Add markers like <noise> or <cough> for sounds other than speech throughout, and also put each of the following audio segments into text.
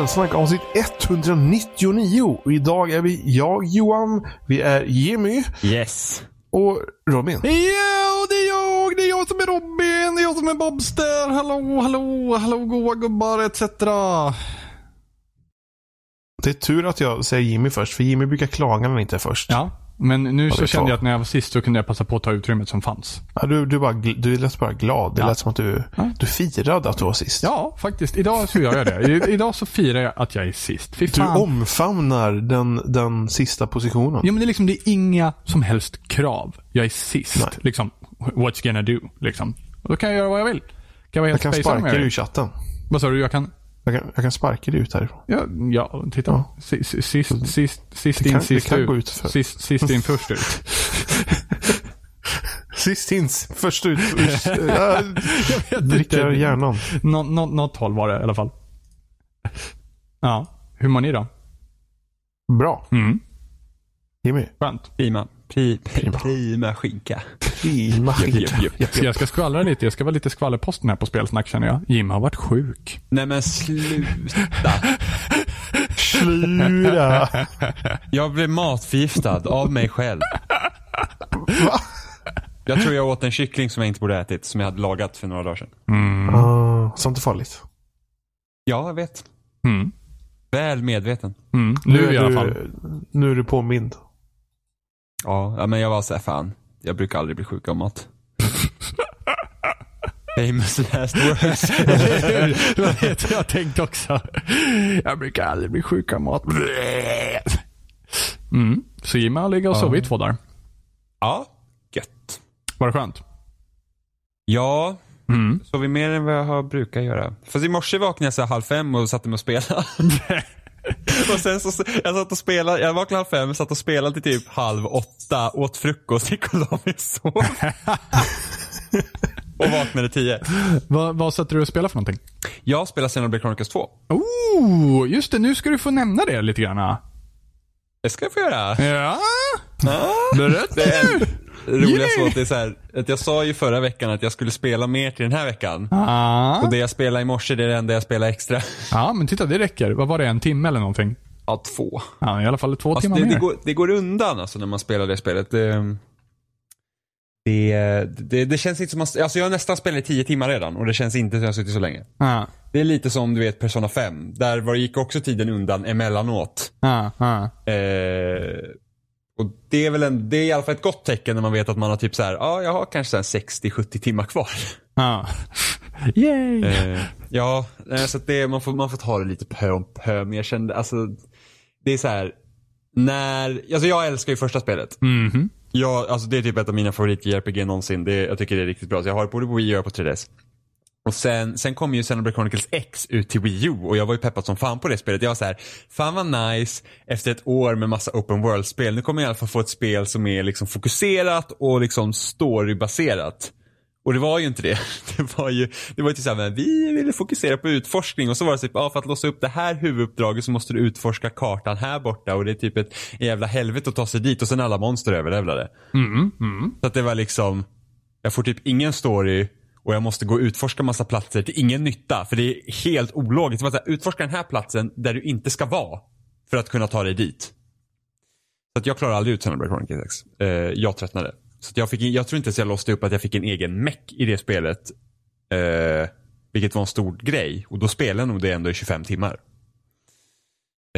Spelsnack avsnitt 199. Och idag är vi jag, Johan, vi är Jimmy Yes. och Robin. Ja, det är jag, det är jag som är Robin, det är jag som är Bobster. Hallå, hallå, hallå goa gubbar etc. Det är tur att jag säger Jimmy först, för Jimmy brukar klaga när han inte är först. Ja, men nu så kände jag att när jag var sist så kunde jag passa på att ta utrymmet som fanns. Ja, du, du, bara, du lät bara glad. Det Ja. lät som att du, Ja. du firade att du var sist. Ja, faktiskt. Idag så gör jag det. I, idag så firar jag att jag är sist. Fy Du fan. omfamnar den, den sista positionen. Ja, men det är liksom, det är inga som helst krav. Jag är sist. Nej. Liksom, what's gonna do? Liksom. Och Då kan jag göra vad jag vill. Kan jag vara Jag kan sparka dig ur vill. chatten. Vad sa du? Jag kan... Jag kan, jag kan sparka dig ut härifrån. Ja, ja titta. Ja. Sist, sist, sist, sist Det in, kan- sist ut. gå ut för- Sist, sist in, först ut. <laughs> Sist ins, först ut. <laughs> Jag dricker hjärnan. Nå, nå, något håll var det i alla fall. Ja. Hur mår ni då? Bra. Mm. Jimmy. Skönt. Prima. Pri, Prima. prima skinka. Prima skit. Så jag ska skvallra lite. Jag ska vara lite skvallerposten här på spelsnack känner jag. Jim har varit sjuk. Nej men sluta. Sluta. Jag blev matförgiftad av mig själv. Va? Jag tror jag åt en kyckling som jag inte borde ha ätit, som jag hade lagat för några dagar sedan. Uh, sånt är farligt. Ja, jag vet. Mm. Väl medveten. Mm. Nu i alla du, fall. Nu är du påmind. Ja, ja, men jag var såhär, fan. Jag brukar aldrig bli sjuk av mat. Famous last words. det var det jag tänkte också. Jag brukar aldrig bli sjuk av mat. Mm. Så Jim har legat och sovit två dagar. ja, gött. Var det skönt? Ja, Mm. så vi mer än vad jag har brukar göra. Fast i morse vaknade jag så här halv fem och satte mig och spelade. <laughs> <laughs> och sen så, jag satt och spelade, jag vaknade halv fem, satt och spelade till typ halv åtta, åt frukost, gick och la mig och <laughs> och vaknade tio. Vad, vad satte du och spelade för någonting? Jag spelar Xenoblade Chronicles 2. Oh, just det. Nu ska du få nämna det lite grann. Det ska jag få göra. Ja. Det Berätta nu. Roligast var att det är så här, att jag sa ju förra veckan att jag skulle spela mer till den här veckan. Ja. Och det jag spelade i morse, det är det enda jag spelar extra. ja, men titta det räcker. Vad var det? En timme eller någonting? Ja, två. Ja, i alla fall två Alltså timmar det, mer. det, går, det går undan alltså när man spelar det spelet. Det, det, det, det känns inte som att, alltså jag har nästan spelat i tio timmar redan och det känns inte som jag har suttit så länge. Ja, Det är lite som du vet Persona 5. Där var, gick också tiden undan emellanåt. ja, ja. Eh, och det är väl en, det är i alla fall ett gott tecken när man vet att man har typ så här, ja jag har kanske så här 60-70 timmar kvar. ja. <laughs> Yay! Eh, ja, så det, man, får, man får ta det lite pö om pö. Men jag kände, alltså, det är så här. När, alltså jag älskar ju första spelet. Mhm. Ja, alltså det är typ ett av mina favorit-JRPG någonsin. Det, jag tycker det är riktigt bra. Så jag har det både på Wii och på 3DS. Och sen, sen kom ju Xenoblade Chronicles X ut till Wii U och jag var ju peppad som fan på det spelet. Jag var så här, fan vad nice, efter ett år med massa open world-spel, nu kommer jag i alla fall få ett spel som är liksom fokuserat och liksom storybaserat. Och det var ju inte det. <laughs> Det var ju, det var ju typ såhär, vi ville fokusera på utforskning och så var det typ, ja för att låsa upp det här huvuduppdraget så måste du utforska kartan här borta och det är typ ett jävla helvete att ta sig dit och sen alla monster överlevlade. Mm, mm. Så att det var liksom, jag får typ ingen story och jag måste gå och utforska massa platser till ingen nytta. För det är helt ologiskt. Här, utforska den här platsen där du inte ska vara. För att kunna ta dig dit. Så att jag klarar aldrig ut Xenoblade Chronicles 6. Eh, jag tröttnade. Så att jag, fick, jag tror inte ens jag låste upp att jag fick en egen meck i det spelet. Eh, vilket var en stor grej. Och då spelade jag nog det ändå i 25 timmar.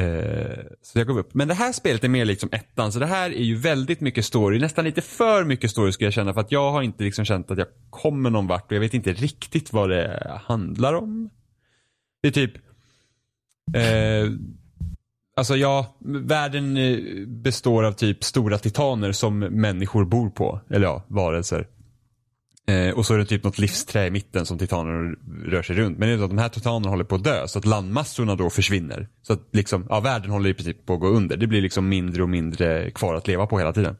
Eh, så jag gav upp. Men det här spelet är mer liksom ettan. Så det här är ju väldigt mycket story. Nästan lite för mycket story skulle jag känna. För att jag har inte liksom känt att jag kommer någon vart. Och jag vet inte riktigt vad det handlar om. Det är typ. Eh, alltså ja, världen eh, består av typ stora titaner som människor bor på. Eller ja, varelser. Eh, och så är det typ något livsträ i mitten som titaner rör sig runt. Men det är att de här titanerna håller på att dö så att landmassorna då försvinner. Så att liksom, ja, världen håller i princip på att gå under. Det blir liksom mindre och mindre kvar att leva på hela tiden.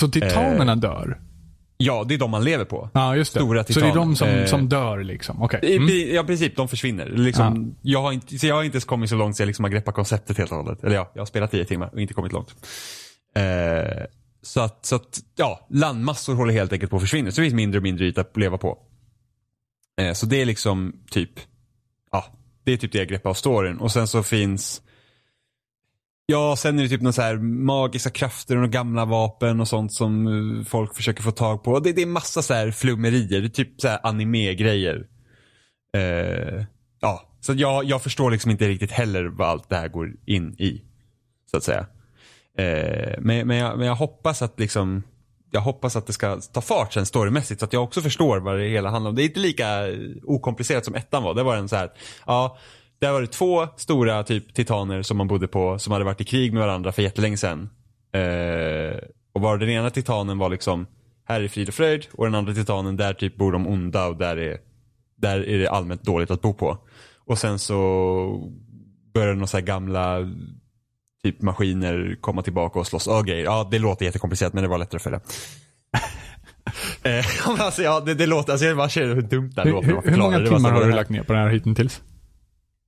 Så titanerna Eh. dör? Ja, det är de man lever på. Ja, just det. Stora så det är de som, titaner. Eh. som dör liksom? I, Mm. Ja, i princip. De försvinner. Liksom, jag, har inte, så jag har inte ens kommit så långt så jag liksom har greppat konceptet helt och hållet. Eller ja, jag har spelat tio timmar och inte kommit långt. Eh, så, att, så att, ja, landmassor håller helt enkelt på att försvinna. Så det finns mindre och mindre yta att leva på. Eh, så det är liksom typ, ja, Det är typ det jag greppar av storyn. Och sen så finns Ja, sen är det typ några så här magiska krafter och gamla vapen och sånt som eh, folk försöker få tag på. Det, det är massa så här flummerier, det är typ så här anime-grejer. Eh, ja, så jag, jag förstår liksom inte riktigt heller vad allt det här går in i. Så att säga. Eh, men, men, jag, men jag hoppas att liksom jag hoppas att det ska ta fart sen storymässigt så att jag också förstår vad det hela handlar om. Det är inte lika eh, okomplicerat som ettan var. Det var en så här, ja, där var det två stora typ titaner som man bodde på som hade varit i krig med varandra för jättelänge sedan. Eh, och var den ena titanen var liksom, här är frid och fröjd och den andra titanen där typ bor de onda och där är, där är det allmänt dåligt att bo på. Och sen så började några så här gamla typ maskiner komma tillbaka och slåss och grejer. Ja, det låter jättekomplicerat men det var lättare att följa. <laughs> eh, alltså, ja, det, det låter, alltså jag bara känner hur dumt det här låter. hur, hur många det. Det timmar har det du lagt ner på det här hittills?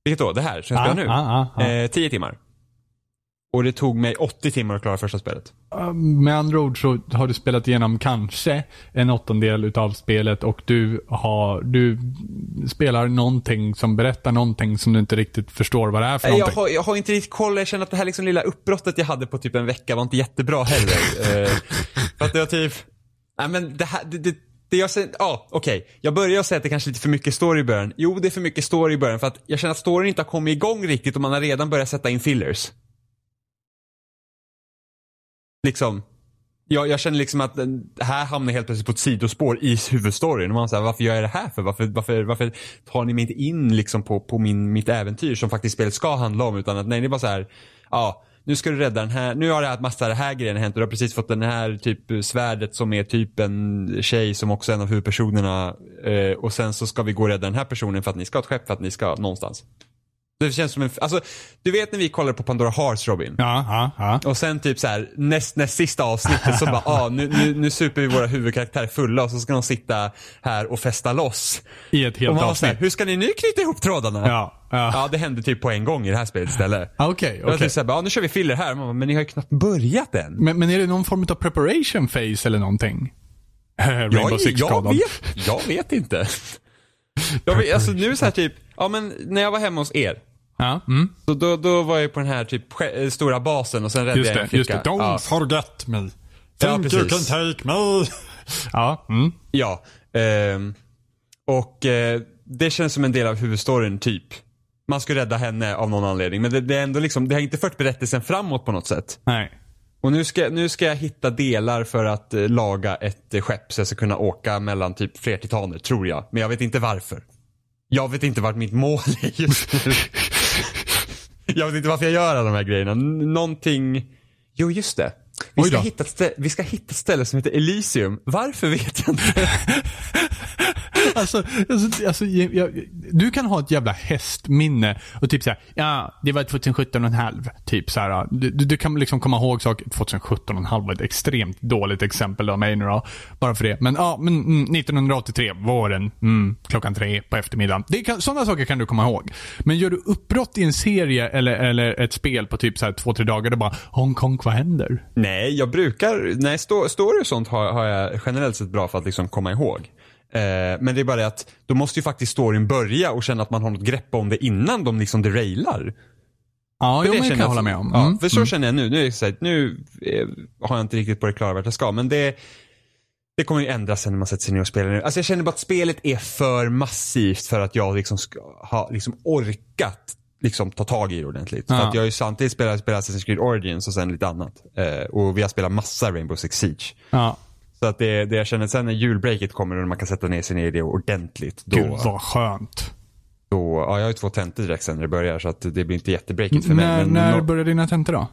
Vilket då? Det här som jag spelar Ah, nu? ah, ah, ah. Eh, tio timmar. Och det tog mig 80 timmar att klara första spelet. Med andra ord så har du spelat igenom kanske en åttondel utav spelet och du har, du spelar någonting som berättar någonting som du inte riktigt förstår vad det är för Jag någonting. har, jag har inte riktigt koll. Jag känner att det här liksom lilla uppbrottet jag hade på typ en vecka var inte jättebra heller. <laughs> eh, för att det var typ, nej men det här, det, det, det jag säger, ja okej. Jag börjar säga att det kanske är lite för mycket story i början. Jo, det är för mycket story i början för att jag känner att storyn inte har kommit igång riktigt och man har redan börjat sätta in fillers. Liksom. Jag, jag känner liksom att här hamnar jag helt plötsligt på ett sidospår i huvudstoryn. Och man säger, varför gör jag det här för? Varför, varför, varför tar ni mig inte in liksom på, på min, mitt äventyr som faktiskt spelet ska handla om? Utan att nej, det är bara så här, ja, nu ska du rädda den här, nu har det här massa det här grejen hänt och du har precis fått den här typ svärdet som är typ en tjej som också är en av huvudpersonerna. Eh, och sen så ska vi gå och rädda den här personen för att ni ska ha ett skepp för att ni ska någonstans. Det känns som en, alltså, du vet när vi kollar på Pandora Hearts Robin? Ja, ja, ja. Och sen typ så här näst, näst sista avsnittet så bara, <laughs> ah, nu, nu, nu super vi våra huvudkaraktärer fulla och så ska de sitta här och festa loss. I ett Och helt man var så här, avsnitt. hur ska ni nu knyta ihop trådarna? Ja, ja. Ja, det hände typ på en gång i det här spelet istället. Ah, Okej, Jag var okej. typ såhär, ah, nu kör vi filler här. Man bara, men ni har ju knappt börjat än. Men, men är det någon form av preparation phase eller någonting? <laughs> Rainbow jag, Six jag, Call vet, jag vet inte. <laughs> Jag vet, alltså nu så här typ, ja men när jag var hemma hos er. Ja, mm. Så då, då var jag på den här typ eh, stora basen och sen räddade Just jag en det, just flicka. det. Don't Ja. forget me. Ja, Think you can take me. <laughs> Ja, mm. Ja. ehm, och eh, det känns som en del av huvudstoryn typ. Man ska rädda henne av någon anledning. Men det, det är ändå liksom, det har inte fört berättelsen framåt på något sätt. Nej. Och nu ska, nu ska jag hitta delar för att eh, laga ett skepp så jag ska kunna åka mellan typ fler titaner, tror jag. Men jag vet inte varför. Jag vet inte vart mitt mål är just nu. <laughs> jag vet inte varför jag gör alla de här grejerna. N- någonting... Jo, just det. Vi ska, hitta ett ställe, vi ska hitta ett ställe som heter Elysium. Varför vet jag inte. <laughs> Alltså, alltså, alltså jag, jag, du kan ha ett jävla hästminne och typ såhär, ja, det var 2017 och en halv. Typ såhär, du, du du kan liksom komma ihåg saker. 2017 och en halv var ett extremt dåligt exempel av mig nu då. Bara för det. Men ja, men mm, 1983, våren, mm, klockan tre på eftermiddagen. Det kan, sådana saker kan du komma ihåg. Men gör du uppbrott i en serie eller, eller ett spel på typ såhär två, tre dagar, då bara, Hongkong, vad händer? Nej, jag brukar, nej, stå, story och sånt har, har jag generellt sett bra för att liksom komma ihåg. Eh, men det är bara det att då måste ju faktiskt storyn börja och känna att man har något grepp om det innan de liksom derailar. Ja, För jo, det kan jag hålla med om. Ja, Mm. för så känner jag nu. Nu, är här, nu eh, har jag inte riktigt på det klara vart jag ska. Men det, det kommer ju ändras sen när man sätter sig ner och spelar nu. Alltså jag känner bara att spelet är för massivt för att jag liksom ska ha liksom orkat liksom ta tag i det ordentligt. För Ja. att jag har ju samtidigt spelat, spelat Assassin's Creed Origins och sen lite annat. Eh, och vi har spelat massa Rainbow Six Siege. Ja. Så att det, det jag känner sen när julbreaket kommer och man kan sätta ner sig ner i det ordentligt. Då, Gud vad skönt. då, ja, jag har ju två tentor direkt sen när det börjar så att det blir inte jättebreakigt för mig. När, Men när börjar dina tentor då?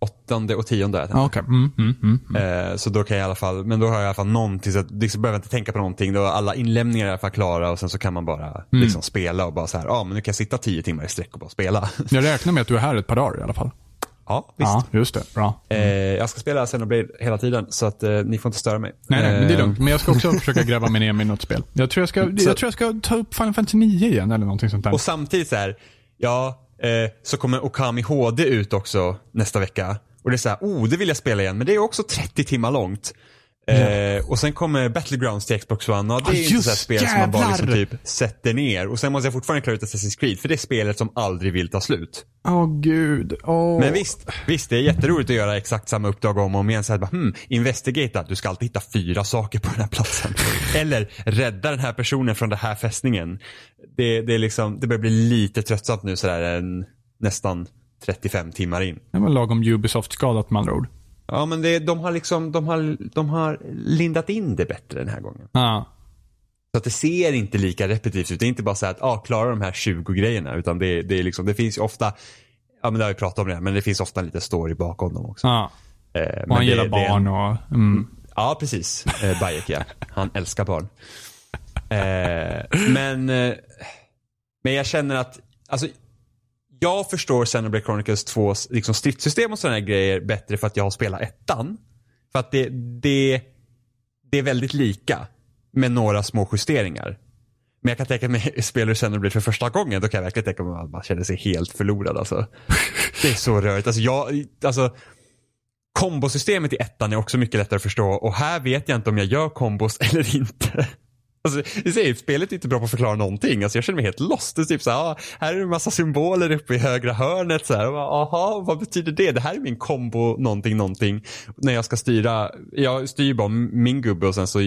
åttonde och tionde. Ja, Okej. Mm, mm, mm. Eh, så då kan jag i alla fall, men då har jag i alla fall någonting så att liksom behöver jag inte tänka på någonting. Då är alla inlämningar i alla fall klara och sen så kan man bara Mm. liksom spela och bara så här, ja men nu kan jag sitta tio timmar i sträck och bara spela. Jag räknar med att du är här ett par dagar i alla fall. Ja, visst. Ja, just det. Bra. Eh, jag ska spela Xenoblade hela tiden så att eh, ni får inte störa mig. Nej, nej, men det är Eh, lugnt. Men jag ska också försöka gräva mig ner med något spel. Jag tror jag ska, <laughs> jag tror jag ska ta upp Final Fantasy 9 igen eller någonting sånt där. Och samtidigt så här, ja, så kommer Okami HD ut också nästa vecka. Och det är så här, oh det vill jag spela igen, men det är också 30 timmar långt. Eh, och sen kommer Battlegrounds till Xbox One och det är Ah, inte just så här spel som man bara liksom typ sätter ner. Och sen måste jag fortfarande klara ut Assassin's Creed för det är spelet som aldrig vill ta slut. Åh gud. Åh. Men visst, visst det är jätteroligt att göra exakt samma uppdrag om och om igen. Så här, bara, hmm, investigata, du ska alltid hitta fyra saker på den här platsen. <laughs> Eller rädda den här personen från den här fästningen. Det, det, är liksom, det börjar bli lite tröttsamt nu sådär nästan 35 timmar in. Det var lagom Ubisoft-skadat med andra ord. Ja men det, de har liksom, de har, de har lindat in det bättre den här gången. Ja. Så att det ser inte lika repetitivt ut. Det är inte bara så att, ah, klara de här 20 grejerna. Utan det, det är liksom, det finns ju ofta, ja men det har vi pratat om det, men det finns ofta lite story bakom dem också. ja. Eh, Och han det- gillar en- barn och... Mm. Ja, precis. Eh, Bayek, ja. Han älskar barn. Eh, men, eh, men jag känner att, alltså, jag förstår Xenoblade Chronicles 2 liksom stridssystem och sådana här grejer bättre för att jag har spelat ettan. För att det, det, det är väldigt lika med några små justeringar. Men jag kan tänka mig, <laughs> spelar du Xenoblade för första gången, då kan jag verkligen tänka mig att man känner sig helt förlorad alltså. <laughs> Det är så rörigt. Alltså jag, alltså kombosystemet i ettan är också mycket lättare att förstå och här vet jag inte om jag gör kombos <laughs> eller inte. Alltså, det säger, spelet är inte bra på att förklara någonting. Alltså, jag känner mig helt lost. Det är typ så här, ah, här är det en massa symboler uppe i högra hörnet. Så här, bara, Aha, vad betyder det? Det här är min kombo någonting, någonting. När jag ska styra, jag styr bara min gubbe och sen så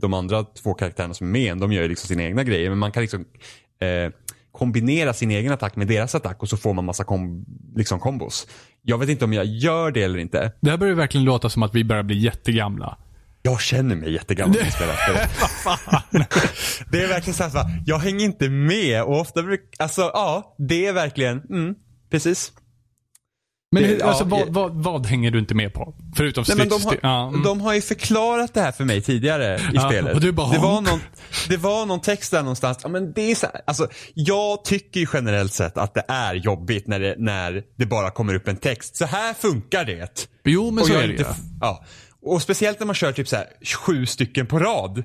de andra två karaktärerna som är med de gör ju liksom sina egna grejer. Men man kan liksom eh, kombinera sin egen attack med deras attack och så får man massa kom, liksom kombos. Jag vet inte om jag gör det eller inte. Det här börjar verkligen låta som att vi börjar bli jättegamla. Jag känner mig jättegammal när jag spelar spel. Det är verkligen så här, jag hänger inte med och ofta brukar, alltså ja, det är verkligen, mm, precis. Men Det- hur, ja, alltså, vad, vad, vad hänger du inte med på? Förutom Nej, men de, har, Ja, mm. de har ju förklarat det här för mig tidigare i Ja, spelet. och du bara, det, var någon, det var någon text där någonstans. Ja, men det är så här, alltså, jag tycker ju generellt sett att det är jobbigt när det, när det bara kommer upp en text. Så här funkar det. Jo, men Och så jag är det inte ja. Och speciellt när man kör typ så här sju stycken på rad. Och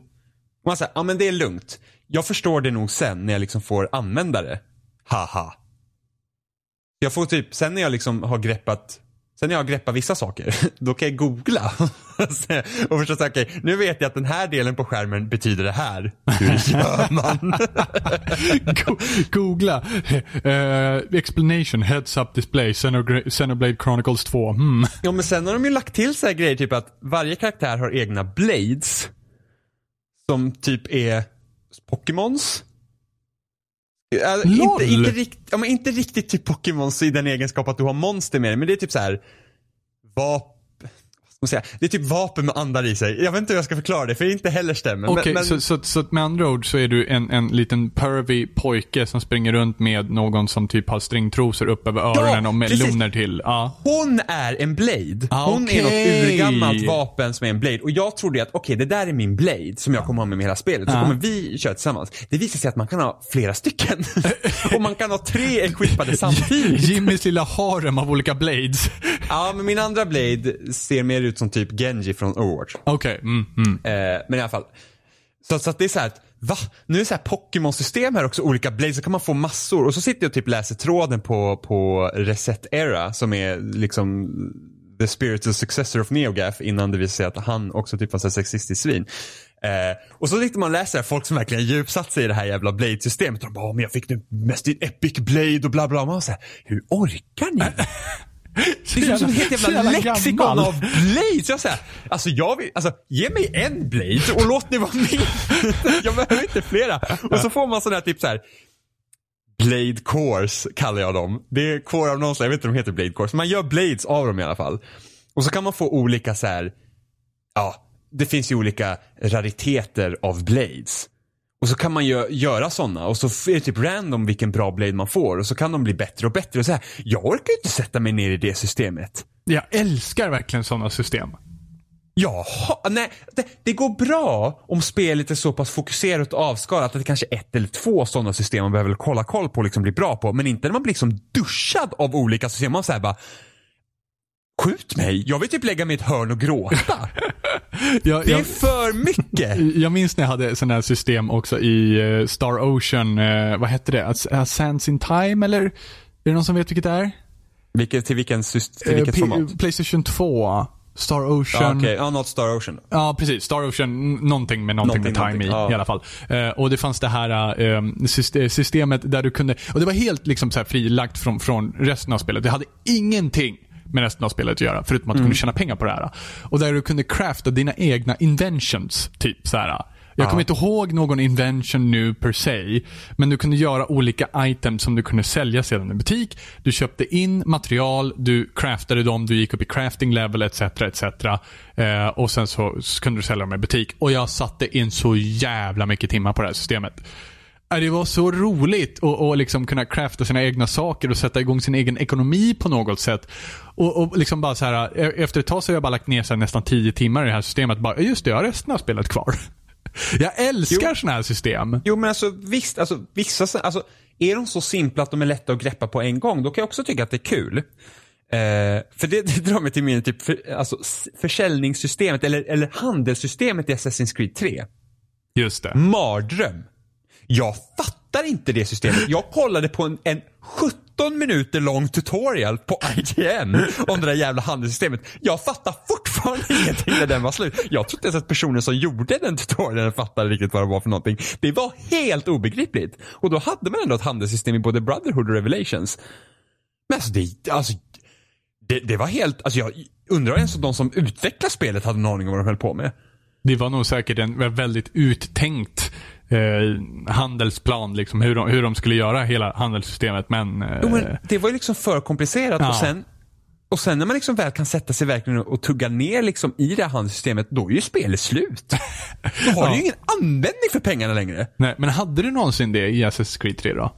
man säger, ja men det är lugnt. Jag förstår det nog sen när jag liksom får använda det. Haha. Jag får typ, sen när jag liksom har greppat Sen när jag har greppat vissa saker, <laughs> då kan jag googla. <laughs> och förstå okej, nu vet jag att den här delen på skärmen betyder det här. Hur gör man? <laughs> Go- Googla. Eh, explanation, heads up display, Xenogra- Xenoblade Chronicles 2. Hmm. Ja men sen har de ju lagt till så här grejer typ att varje karaktär har egna blades. Som typ är Pokémons. Alltså, inte, inte, rikt, ja, inte riktigt typ Pokémons i den egenskap att du har monster med dig, men det är typ så här vapen. Man säga? Det är typ vapen med andar i sig. Jag vet inte hur jag ska förklara det, för det inte heller stämmer. Okej, men, men, så, så, så med andra ord så är du en, en liten pervy pojke som springer runt med någon som typ har stringtrosor upp över öronen och precis. meloner till. Ja. Hon är en blade. Ah, Hon är något urgammalt vapen som är en blade. Och jag trodde att okej, det där är min blade som jag kommer ha med mig hela spelet. Så Ah. kommer vi köra tillsammans. Det visar sig att man kan ha flera stycken. <laughs> och man kan ha tre equippade samtidigt. Jimmys lilla harem av olika blades. Ja, men min andra blade ser mer ut som typ Genji från Overwatch. Okej, mm, mm. Eh, men i alla fall. Så, så att det är så här att, va? Nu är det så här Pokémon-system här också, olika blades, så kan man få massor. Och så sitter jag och typ läser tråden på, på Reset Era som är liksom the spiritual successor of NeoGaf innan det visar sig att han också typ var så här sexistisk svin. Eh, och så sitter man och läser folk som verkligen djupsatt sig i det här jävla Blade-systemet. De bara, "Åh, men jag fick nu mest i Epic Blade och bla bla. Och man så här, hur orkar ni? <laughs> Det är som ett helt jävla jävla lexikon gammal. av blades. Jag säger, alltså jag vill, alltså ge mig en blade och låt det vara min. <laughs> jag behöver inte flera. Och så får man sådana här typ så här. Blade cores kallar jag dem. Det är core av någon slag, jag vet inte om de heter blade cores. Man gör blades av dem i alla fall. Och så kan man få olika så här. ja, det finns ju olika rariteter av blades. Och så kan man ju göra sådana och så är det typ random vilken bra blade man får och så kan de bli bättre och bättre. Och så här, jag orkar ju inte sätta mig ner i det systemet. Jag älskar verkligen sådana system. Jaha, nej. Det, det går bra om spelet är så pass fokuserat och avskalat att det kanske är ett eller två sådana system man behöver kolla koll på och liksom bli bra på. Men inte när man blir liksom duschad av olika system. Man säger bara Skjut mig, jag vill typ lägga mig i ett hörn och gråta. <laughs> Jag, Det är jag, för mycket. <laughs> jag minns när jag hade sådana här system också i eh, Star Ocean, eh, vad hette det? As- A Sands in Time eller? Är det någon som vet vilket det är? Vilket, till vilken, till Eh, vilket format? Playstation 2. Star Ja, Ocean. okej. Ja, något Star Ocean. Ja, precis. Star Ocean, någonting med någonting, Någonting, med time någonting, i, i alla fall. Eh, och det fanns det här eh, syste- systemet där du kunde, och det var helt liksom så här frilagt från, från resten av spelet. Det hade ingenting med resten av spelet att göra, förutom att du Mm. kunde tjäna pengar på det här. Och där du kunde crafta dina egna inventions, typ så här. Jag kommer inte ihåg någon invention nu per se, men du kunde göra olika items som du kunde sälja sedan i butik. Du köpte in material, du craftade dem, du gick upp i crafting level etc. etc. Eh, och sen så, så kunde du sälja dem i butik. Och jag satte in så jävla mycket timmar på det här systemet. Det var så roligt att att liksom kunna crafta sina egna saker och sätta igång sin egen ekonomi på något sätt. Och, och liksom bara så här, eh, efter ett tag så har jag bara lagt ner så nästan 10 timmar i det här systemet. Bara, just det, jag har resten av spelet kvar. <laughs> Jag älskar sådana här system. Jo men alltså visst, alltså, vissa, alltså, är de så simpla att de är lätta att greppa på en gång, då kan jag också tycka att det är kul. Eh, för det, <laughs> det drar mig till min typ för, alltså, försäljningssystemet eller, eller handelssystemet i Assassin's Creed 3. Just det. Mardröm. Jag fattar inte det systemet. Jag kollade på en, en 17 minuter lång tutorial på IGN om det där jävla handelssystemet. Jag fattar fortfarande ingenting när den var slut. Jag tror inte ens att personen som gjorde den tutorialen fattade riktigt vad det var för någonting. Det var helt obegripligt. Och då hade man ändå ett handelssystem i både Brotherhood och Revelations. Men alltså det, alltså, det, det var helt, alltså jag undrar ens om de som utvecklade spelet hade någon aning om vad de höll på med. Det var nog säkert en väldigt uttänkt eh, handelsplan, liksom, hur, de, hur de skulle göra hela handelssystemet. Men, eh, Jo, men det var ju liksom för komplicerat Ja. och sen och sen när man liksom väl kan sätta sig verkligen och tugga ner liksom i det här handelssystemet, då är ju spelet slut. <laughs> Då har Ja. du ju ingen användning för pengarna längre. nej, men hade du någonsin det i Assassin's Creed 3 då?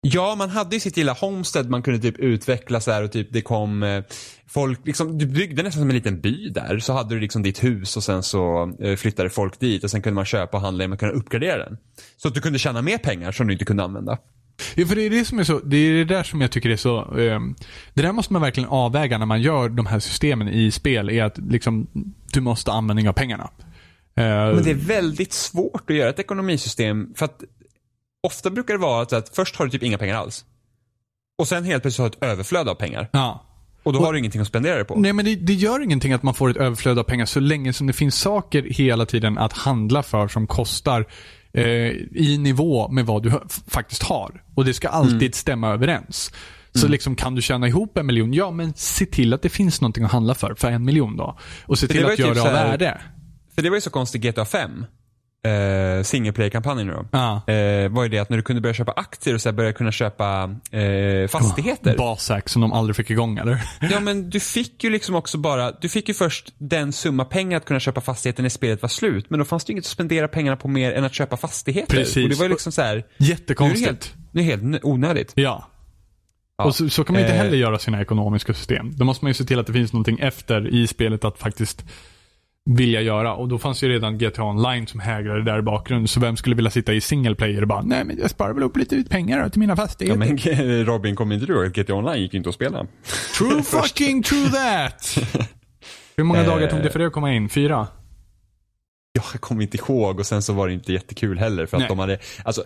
Ja, man hade ju sitt lilla homestead man kunde typ utveckla så här och typ det kom eh, folk, liksom, du byggde nästan som en liten by där. Så hade du liksom ditt hus och sen så eh, flyttade folk dit och sen kunde man köpa och handla man kunde uppgradera den. Så att du kunde tjäna mer pengar som du inte kunde använda. Ja, för det är det som är så, det är det där som jag tycker är så, ehm, det där måste man verkligen avväga när man gör de här systemen i spel, är att liksom, du måste ha användning av pengarna. Eh, Men det är väldigt svårt att göra ett ekonomisystem för att ofta brukar det vara att, att först har du typ inga pengar alls. Och sen helt plötsligt har du ett överflöd av pengar. ja. Och då har du ingenting att spendera det på. Nej men det, det gör ingenting att man får ett överflöd av pengar så länge som det finns saker hela tiden att handla för som kostar eh, i nivå med vad du faktiskt har. Och det ska alltid Mm. stämma överens. Så liksom kan du tjäna ihop en miljon, ja men se till att det finns någonting att handla för, för en miljon då. Och se till att göra typ det av så värde. För det var ju så konstigt GTA 5. Eh, single player-kampanjen nu då. Ja. Eh, var ju det att när du kunde börja köpa aktier och så börja kunna köpa eh, fastigheter. Basack som de aldrig fick igång eller? Ja <laughs> men du fick ju liksom också bara, du fick ju först den summa pengar att kunna köpa fastigheter när spelet var slut. Men då fanns det ju inget att spendera pengarna på mer än att köpa fastigheter. Precis. Och det var ju liksom så här, nu är det Jättekonstigt. helt, nu är helt onödigt. Ja. Ja. Och så, så kan man inte Eh. heller göra sina ekonomiska system. Då måste man ju se till att det finns någonting efter i spelet att faktiskt vilja göra. Och då fanns ju redan GTA Online som hägrade där i bakgrunden. Så vem skulle vilja sitta i single player och bara, nej men jag sparar väl upp lite ut pengar till mina Ja, fastigheter. men Robin, kommer inte du ihåg att GTA Online gick inte att spela? True <laughs> fucking true that! <laughs> Hur många Eh. dagar tog det för dig att komma in? Fyra? Ja, jag kommer inte ihåg och sen så var det inte jättekul heller för att Nej. de hade, alltså,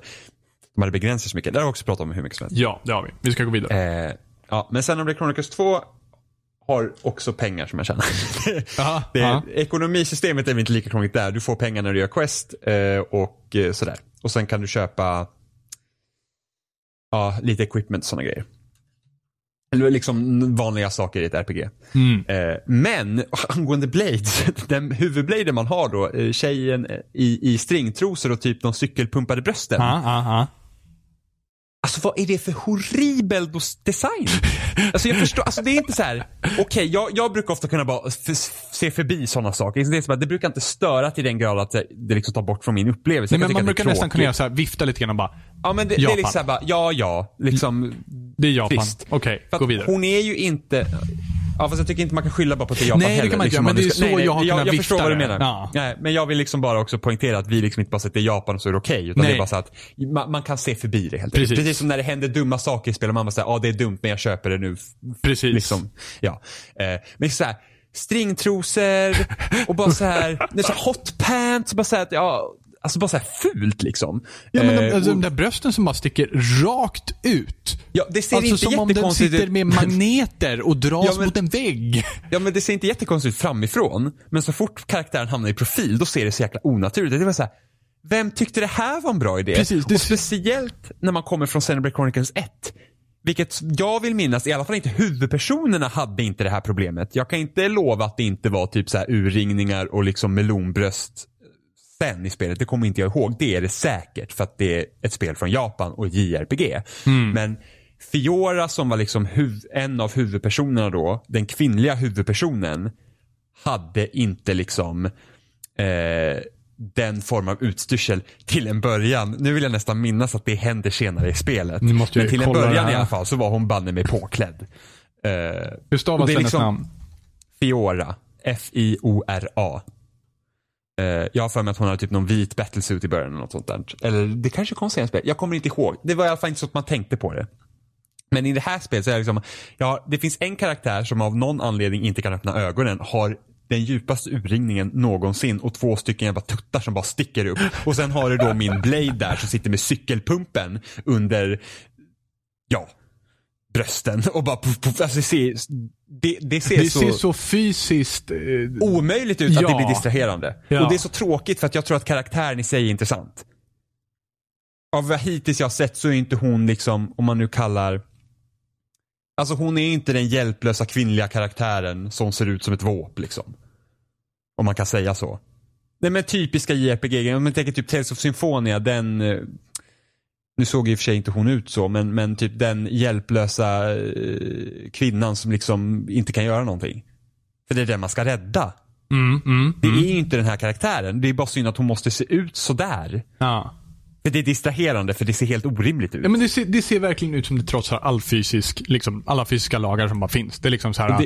de hade begränsat så mycket. Det har jag också pratat om hur mycket som helst. Ja, det har vi. Vi ska gå vidare. Eh, ja, men sen om det Chronicles 2 har också pengar som jag tjänar. Aha, <laughs> det, ja. Ekonomisystemet är inte lika krångligt där. Du får pengar när du gör quest eh, och eh, sådär. Och sen kan du köpa ja, lite equipment och sådana grejer. Eller liksom vanliga saker i ett RPG. Mm. Eh, men <laughs> angående Blades, <laughs> den huvudbladen man har då, eh, tjejen eh, i, i stringtrosor och typ de cykelpumpade brösten. Ja. Alltså vad är det för horribel design? Alltså jag förstår, alltså det är inte så här. okej jag, jag brukar ofta kunna bara se förbi sådana saker. Det, är som att det brukar inte störa till den grad att det, det liksom tar bort från min upplevelse. Nej, men man brukar nästan kunna göra så här, vifta lite grann och bara, Ja men det, det är liksom såhär bara, ja ja, liksom. det är Japan. Okej, För gå vidare. hon är ju inte, ja fast jag tycker inte man kan skylla bara på att det är Japan Nej, det heller. kan man inte liksom, göra, men det är så jag har jag, kunnat jag förstår vifta vad du det. menar. Ja. Nej, men jag vill liksom bara också poängtera att vi liksom inte bara säger att det är Japan så är det okej. utan det Nej. är bara så att man, man kan se förbi det helt Precis. Precis som när det händer dumma saker i spel och man bara säger ja det är dumt men jag köper det nu. Precis. Liksom, ja. Eh, men så här, stringtrosor och bara så här, <laughs> det är så hot pants, bara så här, att, ja, alltså bara så här fult liksom. Ja, men de, Eh, alltså, de där brösten som bara sticker rakt ut. ja, det ser Alltså inte som om den sitter med <laughs> magneter och dras Ja, men- mot en vägg. Ja men det ser inte jättekonstigt ut framifrån. Men så fort karaktären hamnar i profil då ser det så jäkla onaturligt ut. Det var så här, vem tyckte det här var en bra idé? Precis, det och speciellt när man kommer från Xenoblade Chronicles 1. Vilket jag vill minnas, i alla fall inte huvudpersonerna hade inte det här problemet. Jag kan inte lova att det inte var typ så här urringningar och liksom melonbröst sen i spelet. Det kommer inte jag ihåg. Det är det säkert för att det är ett spel från Japan och JRPG. Men Fiora som var liksom en av huvudpersonerna då, den kvinnliga huvudpersonen, hade inte liksom eh, den form av utstyrsel till en början. Nu vill jag nästan minnas att det händer senare i spelet. Men till en början här. i alla fall så var hon banne mig påklädd. Eh, Hur stavas hennes liksom- namn? Fiora. F-I-O-R-A. Eh, jag har för mig att hon hade typ någon vit battlesuit i början eller något sånt där. Eller det kanske kom senare i spelet. Jag kommer inte ihåg. Det var i alla fall inte så att man tänkte på det. Men i det här spelet så är det liksom, ja, det finns en karaktär som av någon anledning inte kan öppna ögonen, har den djupaste urringningen någonsin och två stycken jävla tuttar som bara sticker upp. Och sen har du då min Blade där som sitter med cykelpumpen under, ja, brösten och bara puff, puff. Alltså det ser, det, det ser Det så, ser så fysiskt... Eh, omöjligt ut att Ja. det blir distraherande. Ja. Och det är så tråkigt för att jag tror att karaktären i sig är intressant. Av vad hittills jag har sett så är inte hon liksom, om man nu kallar Alltså hon är inte den hjälplösa kvinnliga karaktären som ser ut som ett våp liksom. Om man kan säga så. Nej men typiska JRPG, om man tänker typ Tales of Symphonia, den eh, nu såg i och för sig inte hon ut så, men, men typ den hjälplösa eh, kvinnan som liksom inte kan göra någonting. För det är den man ska rädda. mm, mm, Det mm. är ju inte den här karaktären. Det är bara synd att hon måste se ut sådär. Ja. För det är distraherande för det ser helt orimligt ut. Ja, men det, ser, det ser verkligen ut som det trots har all fysisk, liksom, alla fysiska lagar som bara finns. Det är liksom så här,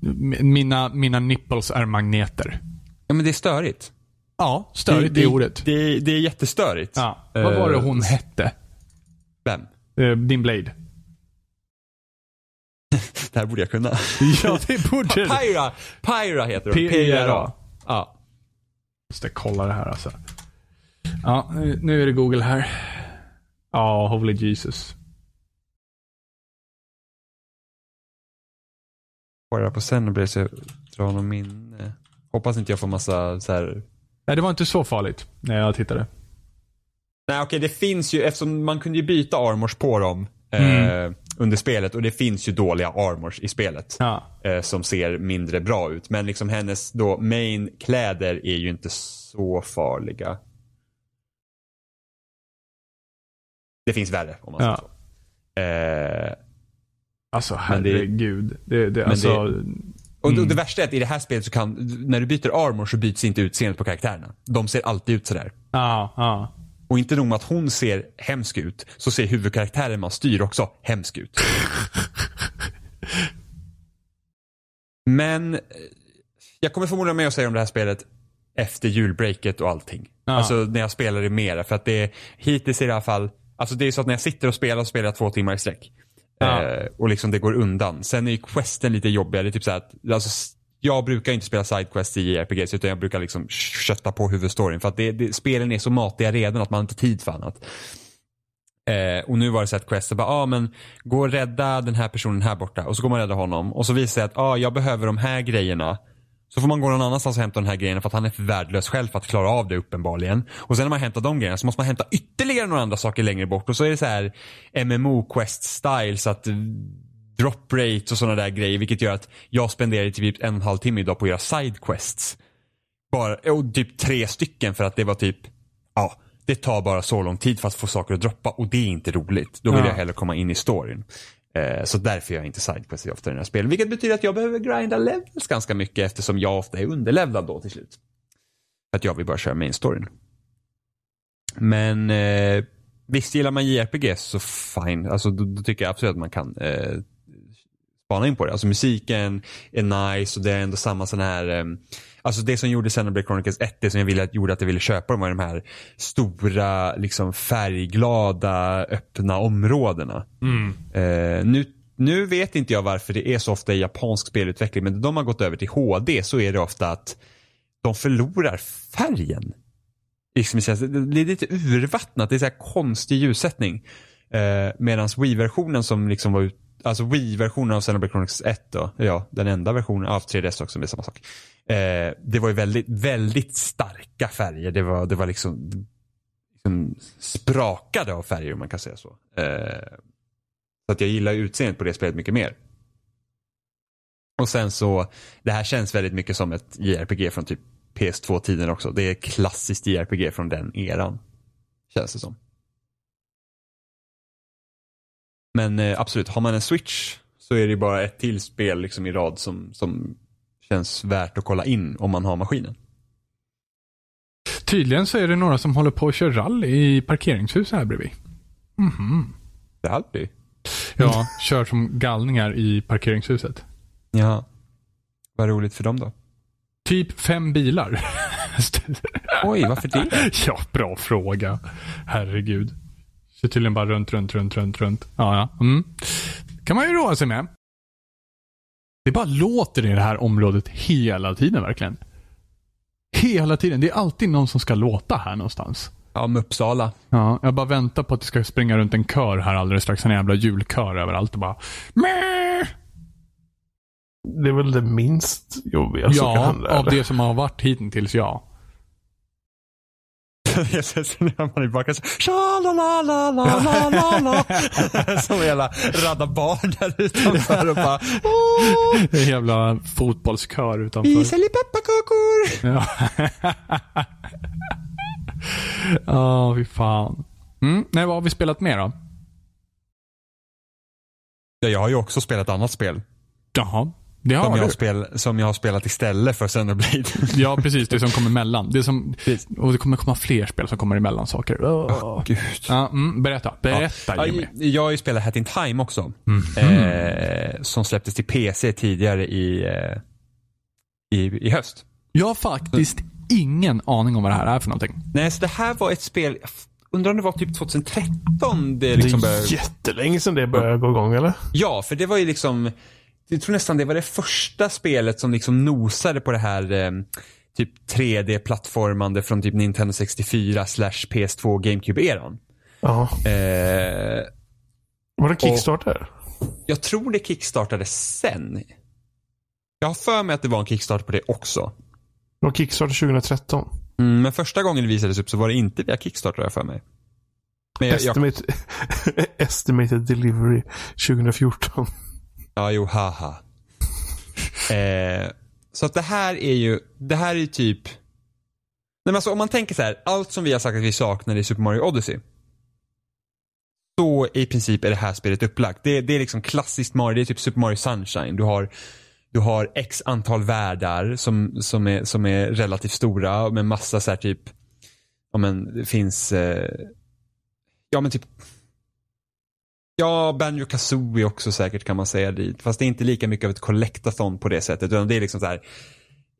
Det- mina, mina nipples är magneter. Ja, men det är störigt. Ja, störigt det, är ordet. Det, det är jättestörigt. ja. Vad var det Eh, hon hette? Vem? Eh, din Blade. <laughs> Det här borde jag kunna. Ja, <laughs> det borde du. Pyra! Pyra heter hon. P-Y-R-A. Ja. Måste kolla det här alltså. Ja, nu- nu är det Google här. Ja, holy Jesus. Bara på Xenoblade så drar någon minne. Hoppas inte jag får massa så här. Nej, det var inte så farligt när jag tittade. Nej okej, det finns ju, eftersom man kunde ju byta armors på dem Mm. eh, under spelet och det finns ju dåliga armors i spelet. Ja. eh, som ser mindre bra ut. Men liksom hennes då main kläder är ju inte så farliga. Det finns värre om man Ja. säger så. Eh, Alltså det- herregud. Det, det, alltså, och Mm. det värsta är att i det här spelet så kan, när du byter armor så byts inte utseendet på karaktärerna. De ser alltid ut sådär. ja, ja. Och inte nog med att hon ser hemsk ut, så ser huvudkaraktären man styr också hemsk ut. <laughs> Men eh, jag kommer förmodligen med att säga om det här spelet efter julbreaket och allting. Ja. Alltså när jag spelar det mera. För att det är, hittills i det här fall, alltså det är så att när jag sitter och spelar så spelar jag två timmar i sträck. Ja. Eh, och liksom det går undan. Sen är ju questen lite jobbigare. Det är typ så att, alltså, jag brukar inte spela sidequests i RPGs utan jag brukar liksom kötta på huvudstoryn. För att det, det, spelen är så matiga redan att man inte har tid för annat. Eh, och nu var det så att Quest bara, ah, men gå och rädda den här personen här borta. Och så går man och räddar honom. Och så visar det sig att, ah, jag behöver de här grejerna. Så får man gå någon annanstans och hämta de här grejerna för att han är för värdelös själv för att klara av det uppenbarligen. Och sen när man hämtat de grejerna så måste man hämta ytterligare några andra saker längre bort. Och så är det så här MMO quest style så att drop rates och sådana där grejer. Vilket gör att jag spenderar typ en och en halv timme idag på att göra side quests. Bara, och typ tre stycken för att det var typ, ja, det tar bara så lång tid för att få saker att droppa och det är inte roligt. Då vill Ja. jag hellre komma in i storyn. Eh, så därför gör jag inte sidequests ofta i den här spelen. Vilket betyder att jag behöver grinda levels ganska mycket eftersom jag ofta är underlevlad då till slut. För att jag vill bara köra main storyn. Men eh, visst gillar man JRPG så fine. Alltså då, då tycker jag absolut att man kan eh, spana in på det. Alltså musiken är nice och det är ändå samma sån här eh, Alltså det som gjorde Xenoblade Chronicles 1, det som jag ville, gjorde att jag ville köpa dem var de här stora, liksom färgglada, öppna områdena. Mm. Eh, nu, nu vet inte jag varför det är så ofta i japansk spelutveckling, men de har gått över till HD så är det ofta att de förlorar färgen. liksom, det är lite urvattnat, det är så här konstig ljussättning. Eh, Medan Wii-versionen som liksom var ut, alltså Wii-versionen av Xenoblade Chronicles 1 då, ja den enda versionen av 3DS också, det är samma sak. Eh, det var ju väldigt, väldigt starka färger. Det var, det var liksom, liksom sprakade av färger om man kan säga så. Eh, så att jag gillar utseendet på det spelet mycket mer. Och sen så, det här känns väldigt mycket som ett JRPG från typ PS2-tiden också. Det är klassiskt JRPG från den eran. Känns det som. Men eh, absolut, har man en switch så är det bara ett till spel liksom i rad som, som känns värt att kolla in om man har maskinen. Tydligen så är det några som håller på att köra rally i parkeringshus här bredvid. Mhm. Rally? Ja, <laughs> kör som galningar i parkeringshuset. Ja. Vad roligt för dem då? Typ fem bilar. Oj, varför det? <laughs> ja, bra fråga. Herregud. Kör tydligen bara runt, runt, runt, runt, runt. Ja, ja. Mm. kan man ju roa sig med. Det bara låter i det här området hela tiden verkligen. Hela tiden. Det är alltid någon som ska låta här någonstans. Ja, med Uppsala. Ja, jag bara väntar på att det ska springa runt en kör här alldeles strax. En jävla julkör överallt och bara Mäh! Det är väl det minst jobbiga som kan Ja, hända. av eller? det som har varit hittills ja. <laughs> Sen är man tillbaka så tja la la la la la la la Som en jävla radda barn där utanför och bara <laughs> Åh, En jävla fotbollskör utanför. vi säljer pepparkakor. Ja. Ja, fy fan. Mm. Nej, vad har vi spelat mer då? Ja, jag har ju också spelat annat spel. Jaha. Det har Som, jag, spel, som jag har spelat istället för Xenoblade. Ja, precis. Det som kommer emellan. Det som, Precis. och det kommer komma fler spel som kommer emellan saker. Oh. Gud. Ja, mm, berätta. Berätta Ja, Jimmy. jag har ju spelat Hat in Time också. Mhm. Eh, som släpptes till PC tidigare i, eh, i, i höst. Jag har faktiskt ingen aning om vad det här är för någonting. Nej, så det här var ett spel, undrar om det var typ 2013 det Det liksom är började... jättelänge sedan det började gå igång eller? Ja, för det var ju liksom, jag tror nästan det var det första spelet som liksom nosade på det här eh, typ 3D-plattformande från typ Nintendo 64 slash PS2 GameCube-eran. Ja. Eh, Var det Kickstarter? jag tror det kickstartade sen. Jag har för mig att det var en kickstart på det också. Det var Kickstarter 2013. Mm, men första gången det visades upp så var det inte via Kickstarter jag för mig. Men jag, jag, Estimate, <laughs> estimated delivery 2014. Ja, jo, haha. <laughs> Eh, så att det här är ju, det här är ju typ, nej men alltså om man tänker så här, allt som vi har sagt att vi saknar i Super Mario Odyssey. Så i princip är det här spelet upplagt. Det, det är liksom klassiskt Mario, det är typ Super Mario Sunshine. Du har, du har x antal världar som, som, är, som är relativt stora med massa så här typ, ja men det finns, eh, ja men typ Ja, Banjo Kazooie också säkert kan man säga dit. Fast det är inte lika mycket av ett collectathon på det sättet. Utan det är liksom så här.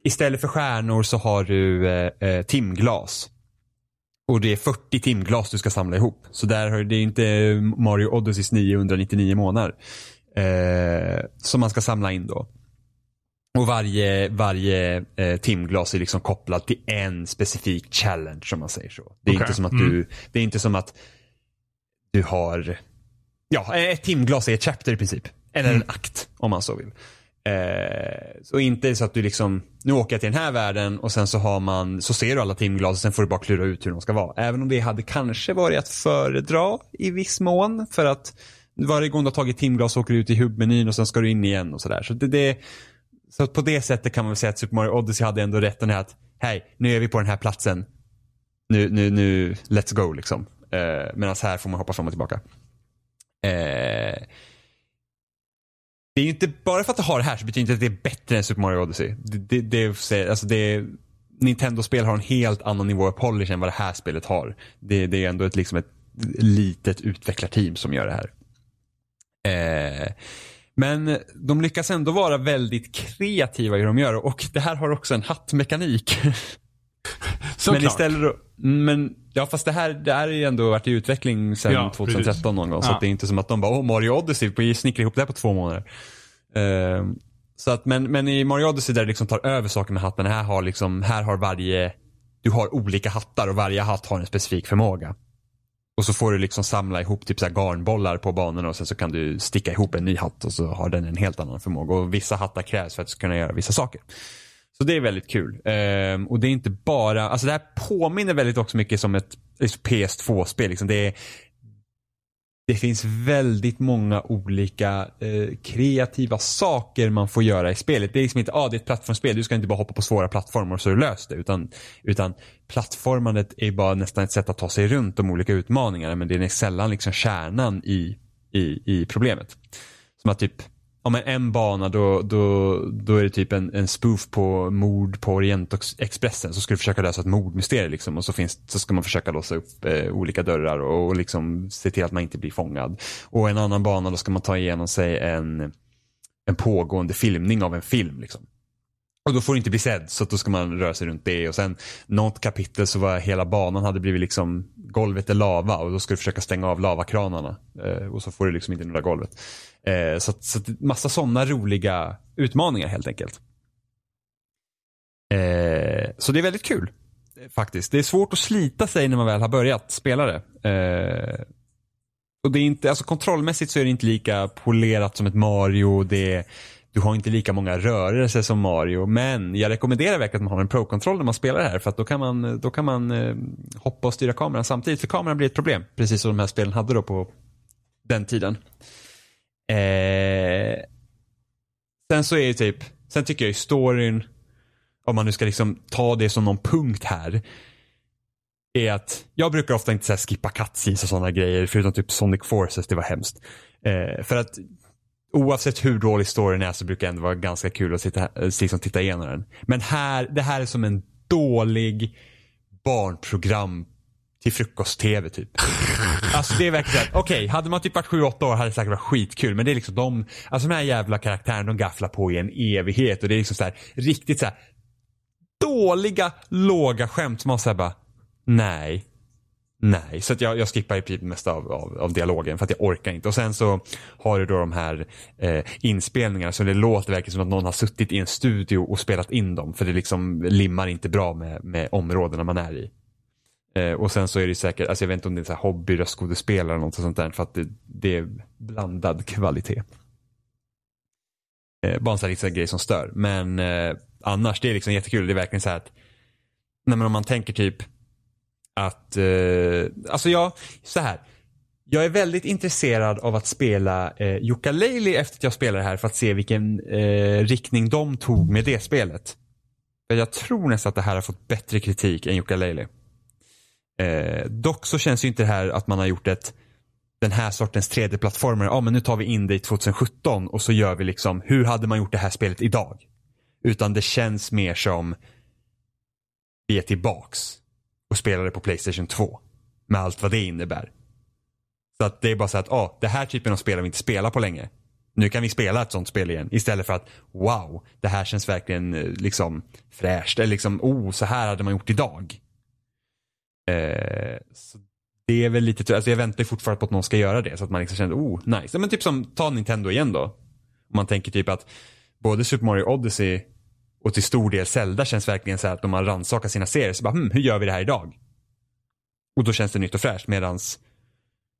Istället för stjärnor så har du eh, eh, timglas. Och det är 40 timglas du ska samla ihop. Så där har det är inte Mario Odysseys 999 månader. Eh, som man ska samla in då. Och varje, varje eh, timglas är liksom kopplat till en specifik challenge om man säger så. Det är Okej. inte som att Mm. du, det är inte som att du har, ja ett timglas är ett chapter i princip. Eller Mm. en akt om man så vill. Eh, så inte så att du liksom, nu åker jag till den här världen och sen så har man, så ser du alla timglas och sen får du bara klura ut hur de ska vara. Även om det hade kanske varit att föredra i viss mån för att varje gång du har tagit timglas åker du ut i hubmenyn och sen ska du in igen och sådär. Så det, det så på det sättet kan man väl säga att Super Mario Odyssey hade ändå rätten här att hej, nu är vi på den här platsen. Nu, nu, nu, let's go liksom. Eh, Medan här får man hoppa fram och tillbaka. Eh, det är ju inte, bara för att det har det här så betyder det inte att det är bättre än Super Mario Odyssey. Det, det, det, alltså det, Nintendo-spel har en helt annan nivå av polish än vad det här spelet har. Det, det är ändå ett, liksom ett litet utvecklarteam som gör det här. Eh, men de lyckas ändå vara väldigt kreativa i hur de gör och det här har också en hattmekanik. <laughs> Såklart. men istället men ja fast det här, det här är ju ändå varit i utveckling sedan Ja, 2013 precis. någon gång. Så Ja. att det är inte som att de bara, åh Mario Odyssey, vi snickrar ihop det här på två månader. Ehm, så att, men, men i Mario Odyssey där det liksom tar över saker med hatten, här har liksom, här har varje, du har olika hattar och varje hatt har en specifik förmåga. Och så får du liksom samla ihop typ så här garnbollar på banorna och sen så kan du sticka ihop en ny hatt och så har den en helt annan förmåga. Och vissa hattar krävs för att du kunna göra vissa saker. Så det är väldigt kul. Um, och det är inte bara, alltså det här påminner väldigt också mycket som ett PS2-spel. Liksom. Det, är, det finns väldigt många olika eh, kreativa saker man får göra i spelet. Det är liksom inte, ah, det är ett plattformsspel, du ska inte bara hoppa på svåra plattformar och så är det löst det. Utan, utan plattformandet är bara nästan ett sätt att ta sig runt de olika utmaningarna men det är sällan liksom kärnan i, i, i problemet. Som att typ om en, en bana då, då, då är det typ en, en spoof på mord på Orientexpressen. Så ska du försöka lösa ett mordmysterium liksom. Och så, finns, så ska man försöka låsa upp eh, olika dörrar och, och liksom se till att man inte blir fångad. Och en annan bana då ska man ta igenom sig en, en pågående filmning av en film. Liksom. Och då får du inte bli sedd så då ska man röra sig runt det och sen något kapitel så var hela banan hade blivit liksom golvet är lava och då ska du försöka stänga av lavakranarna eh, och så får du liksom inte några golvet. Eh, så, så massa sådana roliga utmaningar helt enkelt. Eh, så det är väldigt kul faktiskt. Det är svårt att slita sig när man väl har börjat spela det. Eh, och det är inte, alltså kontrollmässigt så är det inte lika polerat som ett Mario. Det är, du har inte lika många rörelser som Mario. Men jag rekommenderar verkligen att man har en Pro-kontroll när man spelar det här. För att då kan man, då kan man eh, hoppa och styra kameran samtidigt. För kameran blir ett problem. Precis som de här spelen hade då på den tiden. Eh, sen så är det typ, sen tycker jag ju storyn, om man nu ska liksom ta det som någon punkt här. Är att jag brukar ofta inte så skippa cutscenes och sådana grejer. Förutom typ Sonic Forces, det var hemskt. Eh, för att oavsett hur dålig storyn är så brukar det ändå vara ganska kul att sitta, eh, liksom titta igenom den. Men här, det här är som en dålig barnprogram till frukost-tv typ. Alltså det är verkligen okej, okay, hade man typ varit 7-8 år hade det säkert varit skitkul. Men det är liksom de, alltså de här jävla karaktärerna de gafflar på i en evighet. Och det är liksom så här, riktigt så här dåliga, låga skämt som man säger bara, nej. Nej, så att jag, jag skippar i princip mest av, av, av, dialogen för att jag orkar inte. Och sen så har du då de här eh, inspelningarna så det låter verkligen som att någon har suttit i en studio och spelat in dem. För det liksom limmar inte bra med, med områdena man är i. Eh, och sen så är det säkert, alltså jag vet inte om det är så här hobbyröstskådespelare eller något sånt där för att det, det är blandad kvalitet. Eh, bara en sån här liksom grej som stör. Men eh, annars, det är liksom jättekul. Det är verkligen så här att, nej men om man tänker typ att, eh, alltså jag, så här. Jag är väldigt intresserad av att spela eh, Jukka Leili efter att jag spelar det här för att se vilken eh, riktning de tog med det spelet. För jag tror nästan att det här har fått bättre kritik än Jukka Leili. Eh, dock så känns ju inte det här att man har gjort ett den här sortens 3D-plattformar. Ja, men nu tar vi in det i 2017 och så gör vi liksom, hur hade man gjort det här spelet idag? Utan det känns mer som vi är tillbaks och spelade det på Playstation 2. Med allt vad det innebär. Så att det är bara så att, ja, oh, det här typen av spel har vi inte spelat på länge. Nu kan vi spela ett sånt spel igen. Istället för att, wow, det här känns verkligen eh, liksom fräscht. Eller liksom, oh, så här hade man gjort idag. Eh, så det är väl lite, alltså jag väntar fortfarande på att någon ska göra det så att man liksom känner, oh nice. Men typ som, ta Nintendo igen då. Om man tänker typ att både Super Mario Odyssey och till stor del Zelda känns verkligen så här att de har rannsakat sina serier så bara, hm, hur gör vi det här idag? Och då känns det nytt och fräscht medans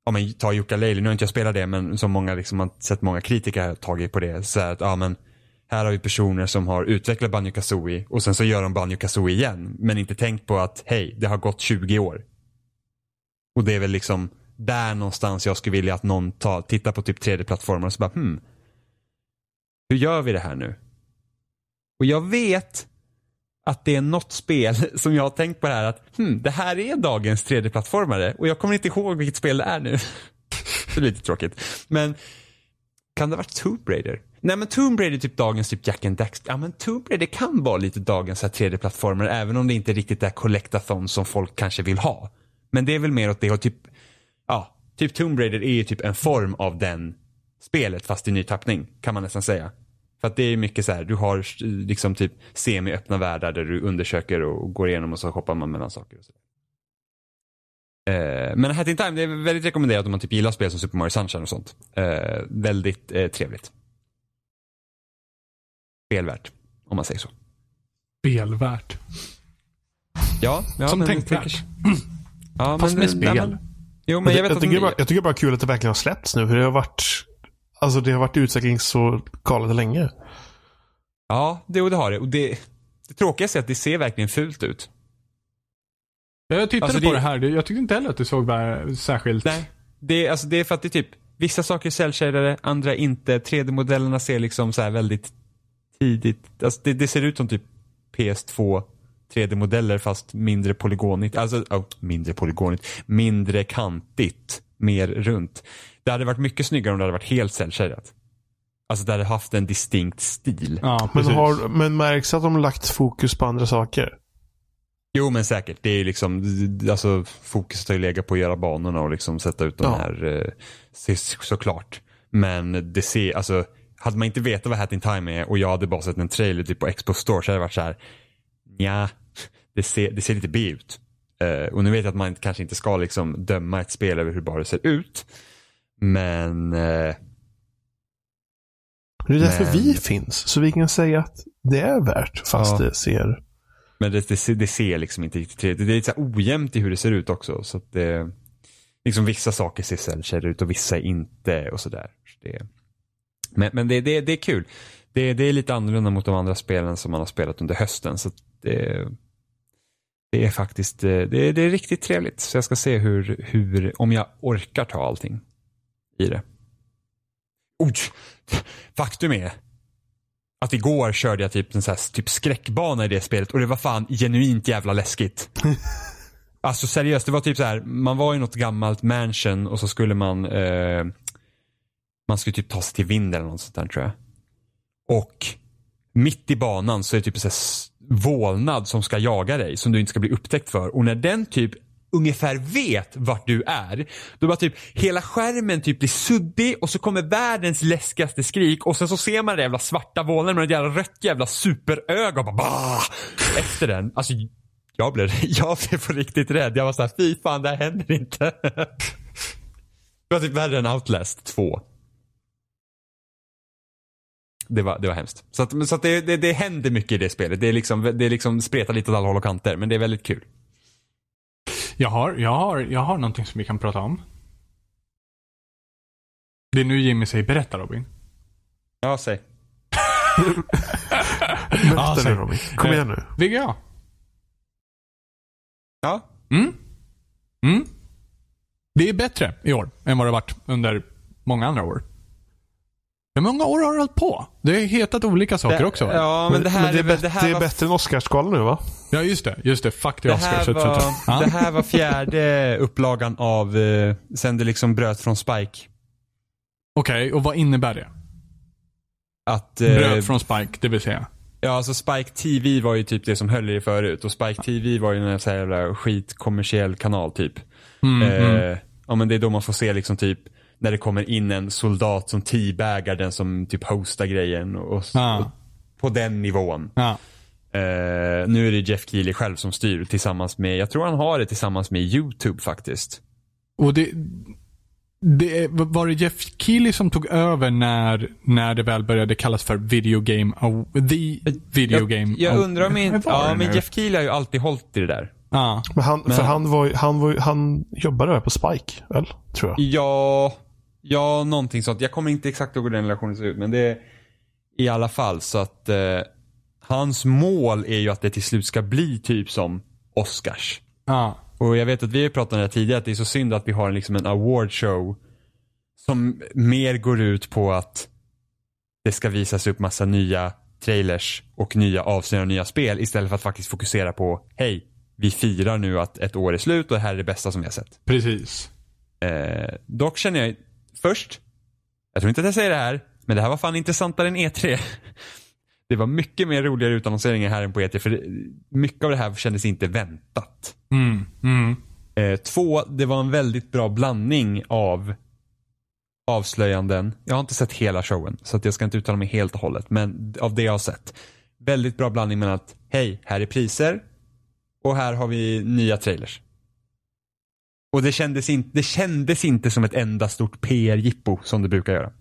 Ja men ta Jukka Leili, nu har inte jag spelat det men som många liksom har sett många kritiker har tagit på det. Så här att ja men här har vi personer som har utvecklat Banjo Kazooie och sen så gör de Banjo Kazooie igen. Men inte tänkt på att hej, det har gått 20 år. Och det är väl liksom där någonstans jag skulle vilja att någon tar, tittar på typ 3D-plattformar och så bara hmm. Hur gör vi det här nu? Och jag vet att det är något spel <laughs> som jag har tänkt på det här att hmm, det här är dagens 3D-plattformare och jag kommer inte ihåg vilket spel det är nu. <laughs> det är lite tråkigt. Men kan det ha varit Tomb Raider? Nej men Tomb Raider är typ dagens typ Jack and Dax, Ja men Tomb Raider kan vara lite dagens 3D-plattformar även om det inte riktigt är collectathon som folk kanske vill ha. Men det är väl mer åt det och typ, ja, typ Tomb Raider är ju typ en form av den spelet fast i ny tappning kan man nästan säga. För att det är mycket så här, du har liksom typ semi-öppna världar där du undersöker och går igenom och så hoppar man mellan saker. Och så. Eh, men Hat in Time, det är väldigt rekommenderat om man typ gillar spel som Super Mario Sunshine och sånt. Eh, väldigt eh, trevligt. Spelvärt, om man säger så. Spelvärt. Ja, ja Som men tänkvärt. tänker- <clears throat> Ja, Fast med nej, spel. men- Jo, men jag vet jag, att tycker bara, jag tycker bara kul att det verkligen har släppts nu. För det har varit, alltså det har varit i utveckling så galet länge. Ja, det, och det har det. Och det, det tråkigaste är att det ser verkligen fult ut. Jag tittade Alltså, på det- det här. Jag tyckte inte heller att det såg bara särskilt... Nej. Det, är- alltså, det är för att det är typ, vissa saker är cellshadade, andra inte. 3D-modellerna ser liksom så här väldigt tidigt, alltså det, det ser ut som typ PS2 3D-modeller fast mindre polygonigt. Alltså, oh, mindre polygonigt. Mindre kantigt. Mer runt. Det hade varit mycket snyggare om det hade varit helt cellshadat. Alltså det hade haft en distinkt stil. Ja, Men, har, men märks att de har lagt fokus på andra saker? Jo men säkert. Det är liksom, alltså fokuset har ju legat på att göra banorna och liksom sätta ut de Ja. här, eh, så- såklart. Men det ser, alltså, hade man inte vetat vad Hat in Time är och jag hade bara sett en trailer typ på Expo Store så hade det varit så här, ja, det ser, det ser lite B ut. Eh, och nu vet jag att man kanske inte ska liksom döma ett spel över hur bara det ser ut. Men, eh, Det är därför Men- vi finns. Så vi kan säga att det är värt fast Ja. det ser... men det, det, ser- det ser liksom inte riktigt trevligt. Det är lite så ojämnt i hur det ser ut också. Så det, liksom vissa saker ser cellshaded ut och vissa inte och sådär. Så det, men men det, det, det är kul. Det, det är lite annorlunda mot de andra spelen som man har spelat under hösten. Så det, det är faktiskt, det, det är riktigt trevligt. Så jag ska se hur, hur, om jag orkar ta allting i det. Oj, faktum är att igår körde jag typ en så här, typ skräckbana i det spelet och det var fan genuint jävla läskigt. <laughs> Alltså seriöst, det var typ så här, man var i något gammalt mansion och så skulle man, eh, man skulle typ ta sig till vind eller något sånt där tror jag. Och mitt i banan så är det typ s- vålnad som ska jaga dig som du inte ska bli upptäckt för. Och när den typ ungefär vet vart du är, då bara typ hela skärmen typ blir suddig och så kommer världens läskigaste skrik och sen så ser man det jävla svarta vålnaden med ett jävla rött jävla superöga och bara bah! efter den. Alltså jag blev, <laughs> jag blev på riktigt rädd. Jag var såhär, fy fan det här händer inte. <laughs> Det var typ värre än Outlast 2. Det var, det var hemskt. Så, att, så att det, det, det händer mycket i det spelet. Det är liksom, det är liksom spretar lite åt alla håll och kanter, men det är väldigt kul. Jag har, jag har, jag har någonting som vi kan prata om. Det är nu Jimmy säger berätta Robin. Ja, säg. <laughs> Berätta säg. nu Robin. Kom igen nu. VGA. Ja. Mm. Mm. Det är bättre i år än vad det varit under många andra år. Hur många år har det hållit på? Det har hetat olika saker Det- också. Ja, men det här, det är, är det här det är var bättre än Oscarsgalan nu va? Ja, just det. Just det. Fuck the Det Oscars. här, var, det här var fjärde upplagan av, eh, sen det liksom bröt från Spike. Okej, och vad innebär det? Att, eh, Bröt från Spike, det vill säga. Ja, alltså Spike TV var ju typ det som höll i förut och Spike TV var ju en sån här jävla skitkommersiell kanal typ. Mm, mm. Eh, ja men det är då man får se liksom typ när det kommer in en soldat som teabagar den som typ hostar grejen och, Ja. och på den nivån. Ja. Eh, nu är det Jeff Keely själv som styr tillsammans med, jag tror han har det tillsammans med YouTube faktiskt. Och det, det... Var det Jeff Keely som tog över när, när det väl började kallas för video game... The video jag, game... jag undrar om inte, ja men? Jeff Keely har ju alltid hållit i det där. Ja. Men han, Men- För han var, han var han jobbade på Spike, väl? Tror jag. Ja, ja någonting sånt. Jag kommer inte exakt ihåg hur den relationen ser ut men det är i alla fall så att eh, hans mål är ju att det till slut ska bli typ som Oscars. Ja. Och jag vet att vi har pratat om det här tidigare att det är så synd att vi har en, liksom en award show som mer går ut på att det ska visas upp massa nya trailers och nya avslöjanden och nya spel istället för att faktiskt fokusera på hej, vi firar nu att ett år är slut och det här är det bästa som vi har sett. Precis. Eh, dock känner jag först, jag tror inte att jag säger det här, men det här var fan intressantare än E3. Det var mycket mer roligare utannonseringar här än på E3 för mycket av det här kändes inte väntat. Mm. Mm. Eh, två, det var en väldigt bra blandning av avslöjanden. Jag har inte sett hela showen så att jag ska inte uttala mig helt och hållet. Men av det jag har sett. Väldigt bra blandning mellan att hej, här är priser och här har vi nya trailers. Och det kändes, in, det kändes inte som ett enda stort PR-jippo som det brukar göra.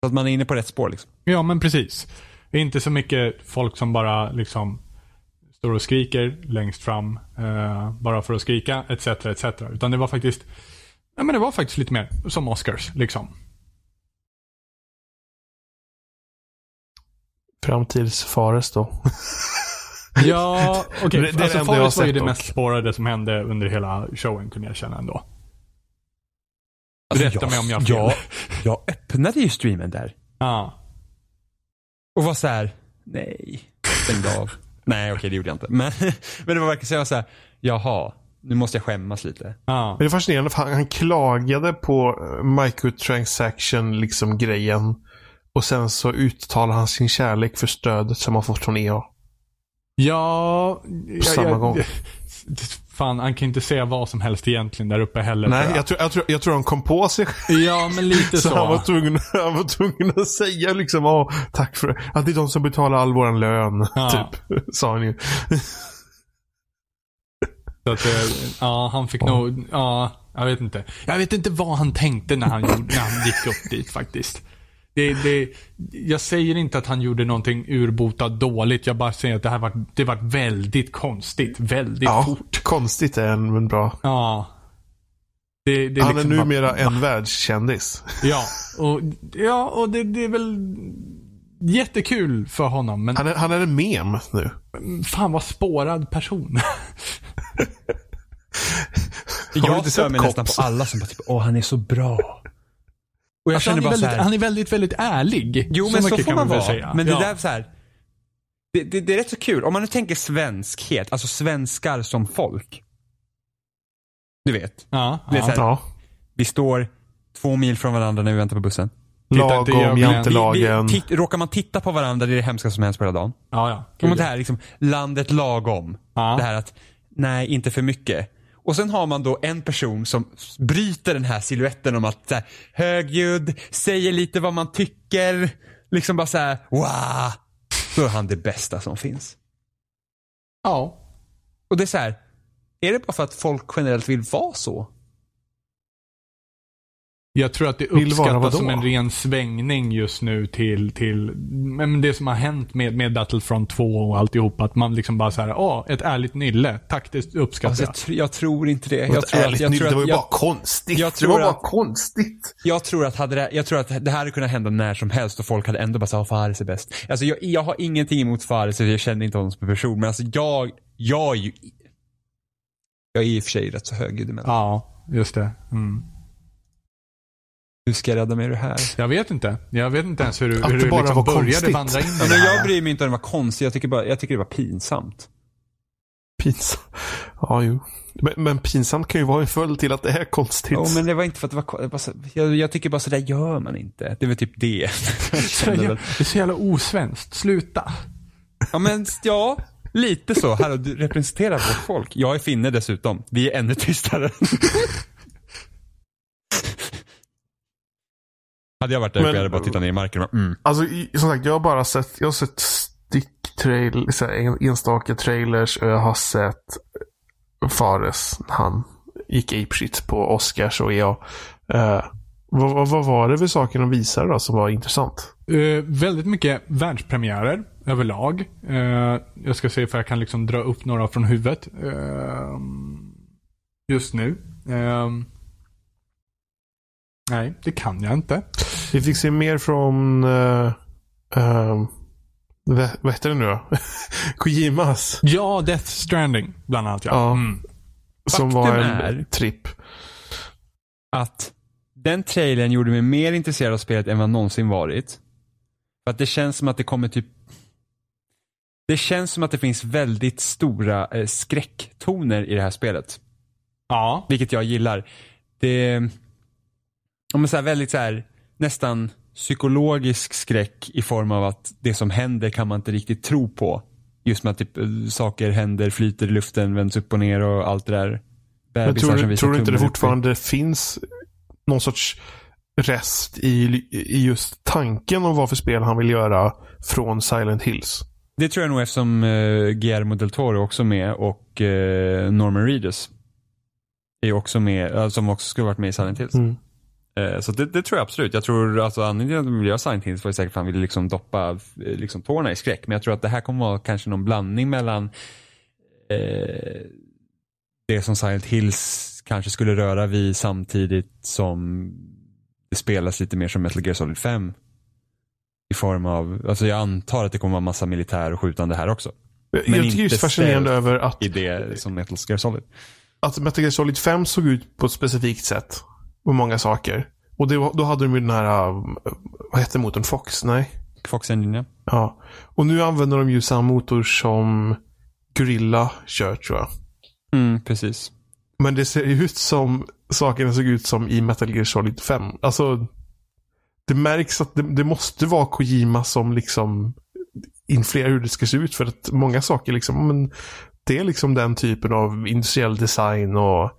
Så att man är inne på rätt spår liksom. Ja, men precis. Inte så mycket folk som bara liksom står och skriker längst fram eh, bara för att skrika etc. etc. Utan det var faktiskt Ja men det var faktiskt lite mer som Oscars liksom. Fram tills Fares då. <laughs> Ja, okej. Det det Alltså Forrest var ju det dock. mest spårade som hände under hela showen kunde jag känna ändå. Alltså, Rätta jag, mig om jag har fel. jag, jag öppnade ju streamen där. Ja. Och var så här, nej, stängde av. nej okej det gjorde jag inte. Men, <laughs> men det var verkligen så jag var så här, jaha, nu måste jag skämmas lite. Ja. Men det är fascinerande för han, han klagade på eh, microtransaction liksom grejen. Och sen så uttalar han sin kärlek för stödet som han fått från EA. Ja, På samma gång. <laughs> Fan, han kan inte säga vad som helst egentligen där uppe heller. Nej, jag tror, jag, tror, jag tror han kom på sig. Ja, men lite <laughs> Så, så. han, var tvungen, han var tvungen att säga liksom, Åh, tack för att det är de som betalar all våran lön. Ja. <laughs> Typ, sa han ju. Så att, eh, ja, han fick nog, ja, jag vet inte. Jag vet inte vad han tänkte när han, gjorde, när han gick upp dit faktiskt. Det, det, jag säger inte att han gjorde någonting urbota dåligt. Jag bara säger att det här var, det var väldigt konstigt. Väldigt Ja, fort. konstigt är en men bra. Ja. Det, det Han liksom är bara- numera en världskändis. Ja, och, ja, och det, det är väl jättekul för honom. Men Han är, han är en mem nu. fan vad spårad person. Jag inte stör mig nästan på alla som bara typ, åh han är så bra. Och jag Alltså, han, känner är bara så väldigt, här, han är väldigt, väldigt ärlig. Jo men så mycket får man vara. säga. Men det ja. där så här. Det, det, det är rätt så kul. Om man nu tänker svenskhet, alltså svenskar som folk. Du vet, Ja, Det är så ja. här- Ja. vi står två mil från varandra när vi väntar på bussen. Lagom, jantelagen. Vi, vi, titt, råkar man titta på varandra, det är det hemska som helst på hela dagen. ja, ja. Om Gud, det här liksom, landet lagom. Ja. Det här att, nej inte för mycket. Och sen har man då en person som bryter den här siluetten om att så här, högljudd, säger lite vad man tycker. Liksom bara så här, wow. Då är han det bästa som finns. ja. Och det är så här, är det bara för att folk generellt vill vara så? Jag tror att det uppskattas som en ren svängning just nu till, till men det som har hänt med, med Battlefront 2 och alltihop. Att man liksom bara såhär, åh, ett ärligt nylle. Det uppskattar Alltså, jag. jag, tr- jag tror inte det. Jag tror, att, jag, tror det var att, ju jag, bara konstigt. jag det tror var bara att- konstigt. jag tror att hade det, jag tror att det här hade kunnat hända när som helst och folk hade ändå bara sagt Fares är bäst. Alltså jag, jag har ingenting emot Fares, jag känner inte honom som person. Men alltså jag, jag är ju, jag är i och för sig rätt så högljudd emellan. Ja, just det. Mm. Hur ska jag rädda mig ur det här? Jag vet inte. Jag vet inte ens hur, hur det du bara liksom var började konstigt. vandra in i Ja, det men här. jag bryr mig inte om det var konstigt, jag tycker, bara, jag tycker det var pinsamt. Pinsamt. Ja, jo. Men, men pinsamt kan ju vara en följd till att det är konstigt. Jo men det var inte för att det var, ko- det var så, jag, jag tycker bara så där gör man inte. Det är väl typ det. <laughs> Jag Så väl. Det är så jävla osvenskt. Sluta. Ja men ja, lite så. Hallå, du representerar vårt folk. Jag är finne dessutom. Vi är ännu tystare. <laughs> hade jag varit där uppe Men- hade jag bara tittat ner i marken och bara, mm. Alltså, i, som sagt, jag har bara sett, jag har sett sticktrail, så här, en, enstaka trailers och jag har sett Fares han gick apeshit på Oscars och EA. Uh, vad, vad, vad var det för saker de visade då som var intressant? Eh, väldigt mycket världspremiärer överlag. Eh, jag ska se if jag kan liksom dra upp några från huvudet. Eh, just nu. Eh, nej, det kan jag inte. Vi fick se mer från, uh, uh, vad, heter det nu då? <laughs> Kojimas. Ja, Death Stranding bland annat. Ja. Ja. Mm. Som Faktum var en tripp. att den trailern gjorde mig mer intresserad av spelet än vad någonsin varit. För att det känns som att det kommer typ det känns som att det finns väldigt stora eh, skräcktoner i det här spelet. ja. Vilket jag gillar. Det om man så här väldigt så här, nästan psykologisk skräck i form av att det som händer kan man inte riktigt tro på. Just med att typ, eh, saker händer, flyter i luften, vänds upp och ner och allt det där. Men tror, du- tror du inte det fortfarande finns någon sorts rest i, i just tanken om vad för spel han vill göra från Silent Hills? Det tror jag nog eftersom uh, Guillermo del Toro också med och eh, Norman Reedus är också med, uh, som också skulle varit med i Silent Hills. Mm. Eh, så det, det tror jag absolut. Jag tror alltså anledningen till att de vill göra Silent Hills var säkert att han ville liksom doppa eh, liksom, tårna i skräck. Men jag tror att det här kommer vara kanske någon blandning mellan eh, det som Silent Hills kanske skulle röra vid samtidigt som det spelas lite mer som Metal Gear Solid 5. I form av, alltså jag antar att det kommer vara massa militär och skjutande här också. jag tycker det är fascinerande över att, I det som Metal Gear Solid. att Metal Gear Solid 5 såg ut på ett specifikt sätt. Och många saker. Och det, då hade de ju den här, uh, vad hette motorn? Fox? Nej. Fox Engine ja. Ja. Och nu använder de ju samma motor som Gorilla kör tror jag. Mm, precis. Men det ser ju ut som sakerna såg ut som i Metal Gear Solid 5. Alltså, det märks att det, det måste vara Kojima som liksom influerar hur det ska se ut. För att många saker liksom, men det är liksom den typen av industriell design och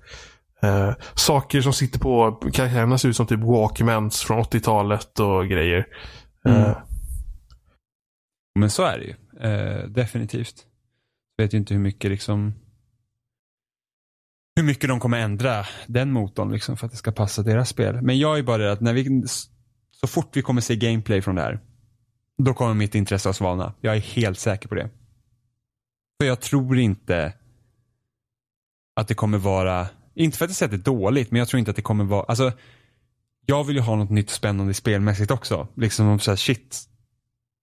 eh, saker som sitter på karaktärerna ser ut som typ Walkmans från 80-talet och grejer. Eh, mm. Eh, Men så är det ju. Eh, definitivt. Jag vet ju inte hur mycket liksom hur mycket de kommer ändra den motorn liksom för att det ska passa deras spel. Men jag är bara rädd att när vi, så fort vi kommer se gameplay från det här, då kommer mitt intresse att svalna. Jag är helt säker på det. För jag tror inte att det kommer vara, inte för att jag säger att det är dåligt, men jag tror inte att det kommer vara, alltså jag vill ju ha något nytt spännande spelmässigt också. Liksom så här, shit,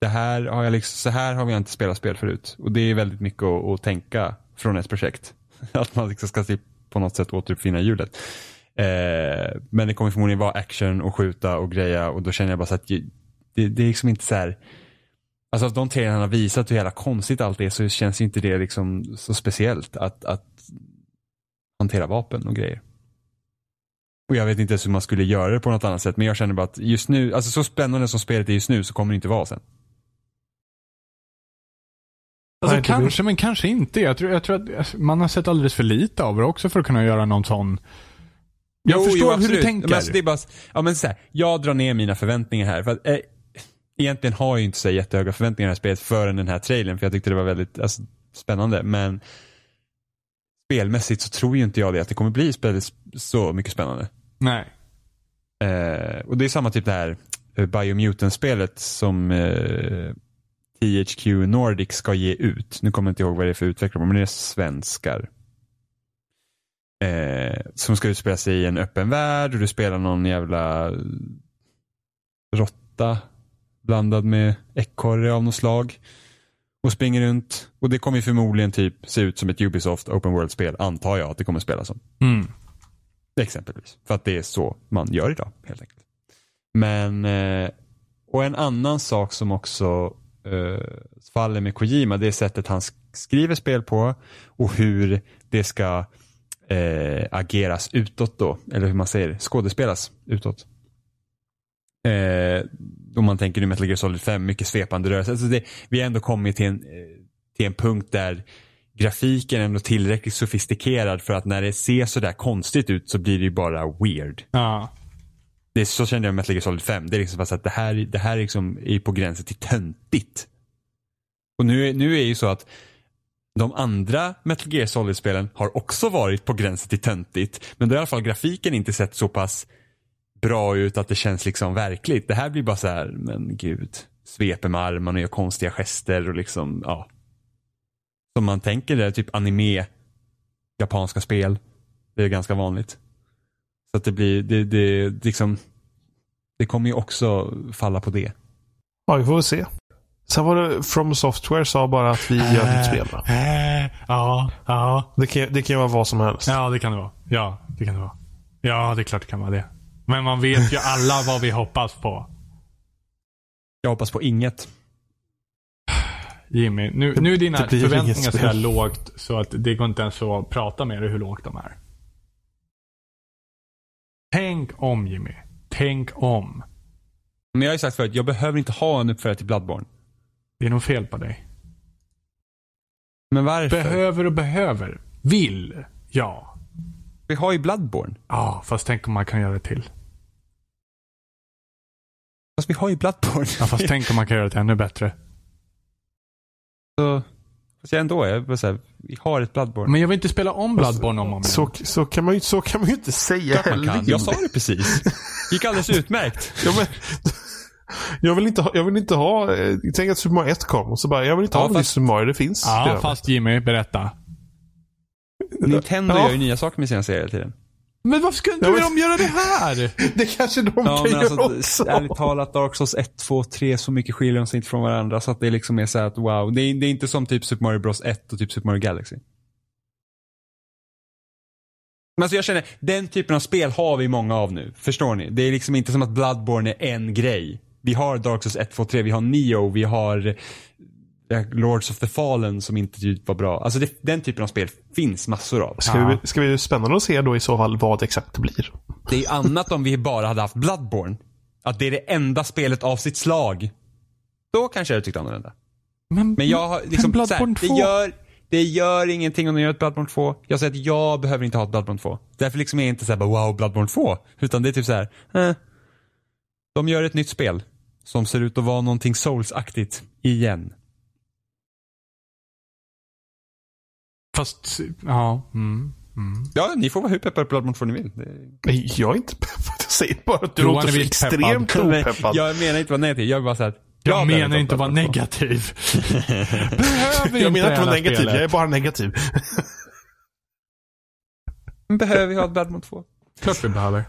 det här har jag liksom, så här har vi inte spelat spel förut. Och det är väldigt mycket att, att tänka från ett projekt. <laughs> Att man liksom ska typ på något sätt återuppfinna hjulet. Eh, men det kommer förmodligen vara action och skjuta och greja och då känner jag bara så att det, det är liksom inte så här. Alltså av de tre han har visat hur jävla konstigt allt är så känns inte det liksom så speciellt att, att hantera vapen och grejer. Och jag vet inte ens hur man skulle göra det på något annat sätt men jag känner bara att just nu, alltså så spännande som spelet är just nu så kommer det inte vara sen. Alltså kanske, men kanske inte. Jag tror, jag tror att alltså, man har sett alldeles för lite av det också för att kunna göra någon sån... Jag Jo, förstår jo, hur du tänker. Men alltså, det är bara, ja, men så här, jag drar ner mina förväntningar här. För att, eh, egentligen har jag inte så jättehöga förväntningar i det här spelet förrän den här trailern. För jag tyckte det var väldigt alltså, spännande. Men spelmässigt så tror ju inte jag det att det kommer bli så mycket spännande. Nej. Eh, och det är samma typ det här eh, Biomutant-spelet som eh, THQ Nordic ska ge ut. Nu kommer jag inte ihåg vad det är för utvecklare, men det är svenskar. Eh, som ska utspela sig i en öppen värld och du spelar någon jävla råtta blandad med ekorre av något slag. Och springer runt. Och det kommer ju förmodligen typ se ut som ett Ubisoft Open World-spel, antar jag att det kommer spela som. Mm. Exempelvis. För att det är så man gör idag helt enkelt. Men, eh, och en annan sak som också eh, faller med Kojima, det är sättet han sk- skriver spel på och hur det ska eh, ageras utåt då. Eller hur man säger, skådespelas utåt. Eh, om man tänker nu Metal Gear Solid 5, mycket svepande rörelser. Alltså det, vi har ändå kommit till en, eh, till en punkt där grafiken är ändå tillräckligt sofistikerad för att när det ser sådär konstigt ut så blir det ju bara weird. Ja. Det är, så kände jag med Metal Gear Solid 5. Det är liksom fast att det här, det här liksom är på gränsen till töntigt. Och nu, nu är ju så att de andra Metal Gear Solid-spelen har också varit på gränsen till töntigt. Men då har i alla fall grafiken inte sett så pass bra ut att det känns liksom verkligt. Det här blir bara så här, men gud. Sveper med armarna och gör konstiga gester och liksom, ja. Som man tänker det är typ anime, japanska spel. Det är ganska vanligt. Så att det blir, det, det, liksom, det kommer ju också falla på det. ja, vi får väl se. Sen var det From Software sa bara att vi gör nytt spel. va? Äh, ja, ja. Det kan, det kan ju vara vad som helst. Ja, det kan det vara. Ja, det kan det vara. Ja, det är klart det kan vara det. Men man vet ju alla vad vi hoppas på. Jag hoppas på inget. Jimmy, nu, nu är dina förväntningar så lågt så att det går inte ens att prata med dig hur lågt de är. Tänk om Jimmy. Tänk om. Men jag har ju sagt förut, jag behöver inte ha en uppföljare till Bloodborne. Det är nog fel på dig. Men varför? Behöver och behöver. Vill. Ja. Vi har ju Bloodborne. Ja, fast tänk om man kan göra det till. Fast vi har ju Bloodborne. Ja, fast tänk om man kan göra det ännu bättre. så, fast jag ändå, jag bara säga, vi har ett Bloodborne. Men jag vill inte spela om Bloodborne om och om igen. Så, så, kan man ju, så kan man ju inte säga heller. Jag sa det precis. gick alldeles utmärkt. Ja, men, jag vill inte ha, jag vill inte ha, eh, tänk att Super Mario 1 kom och så bara, jag vill inte Ja, ha fast- Super Mario, det finns Ja, redan. fast Jimmy, berätta. Nintendo Ja. gör ju nya saker med sina serier hela tiden. Men varför ska inte Ja, men- de göra det här? <laughs> Det kanske de Ja, kan men göra alltså, också. ärligt talat, Dark Souls 1, 2, 3, så mycket skiljer de sig inte från varandra så att det liksom är så här att wow, det är, det är inte som typ Super Mario Bros 1 och typ Super Mario Galaxy. Men alltså jag känner, den typen av spel har vi många av nu. Förstår ni? Det är liksom inte som att Bloodborne är en grej. Vi har Dark Souls 1, 2, 3, vi har Neo, vi har Lords of the Fallen som inte typ var bra. Alltså det, den typen av spel finns massor av. Ska, vi, ska vi spännande att se då i så fall vad exakt det blir. Det är annat om vi bara hade haft Bloodborne. Att det är det enda spelet av sitt slag. Då kanske jag hade tyckt annorlunda. Men, Men jag har liksom, så här, Bloodborne det 2. gör, det gör ingenting om de gör ett Bloodborne 2. Jag säger att jag behöver inte ha ett Bloodborne 2. Därför liksom är jag inte såhär bara wow, Bloodborne 2. Utan det är typ så här. Eh, de gör ett nytt spel. Som ser ut att vara någonting Souls-aktigt. Igen. Fast, ja. Mm, mm. Ja, ni får vara hur peppade på Bloodborne 2 ni vill. Det... Nej, Jag är inte peppad. Jag säger bara att du Johan låter så extremt peppad. opeppad. Jag menar inte vara negativ. Jag vill bara säga att Jag, behöver menar inte ha vara Bloodborne 2. negativ. <laughs> Behöver Jag menar inte hela vara negativ, spelet. jag är bara negativ. Behöver vi ha ett Bloodborne 2? Klart vi behöver.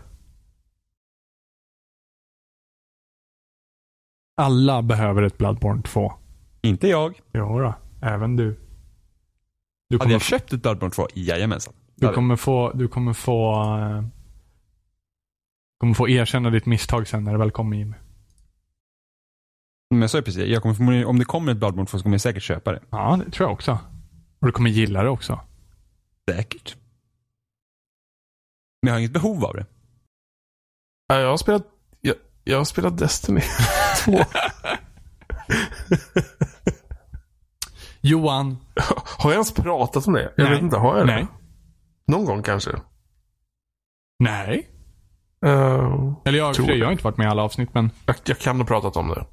Alla behöver ett Bloodborne 2. Inte jag. Jo då, även du. Du Hade kommer, jag köpt ett Bloodborne 2? Jajamensan. du kommer få, du kommer få, eh, kommer få erkänna ditt misstag sen när det väl kommer Jimmy. Men jag sa ju precis, jag kommer, om det kommer ett Bloodborne 2 så kommer jag säkert köpa det. Ja, det tror jag också. Och du kommer gilla det också. Säkert. Men jag har inget behov av det. Ja, Jag har spelat, jag, jag har spelat Destiny <laughs> 2. <laughs> Johan. <laughs> Har jag ens pratat om det? Jag Nej. vet inte, har jag det? Nej. Någon gång kanske. Nej. Uh, Eller jag, Tror det. jag har inte varit med i alla avsnitt, men jag, jag kan ha pratat om det.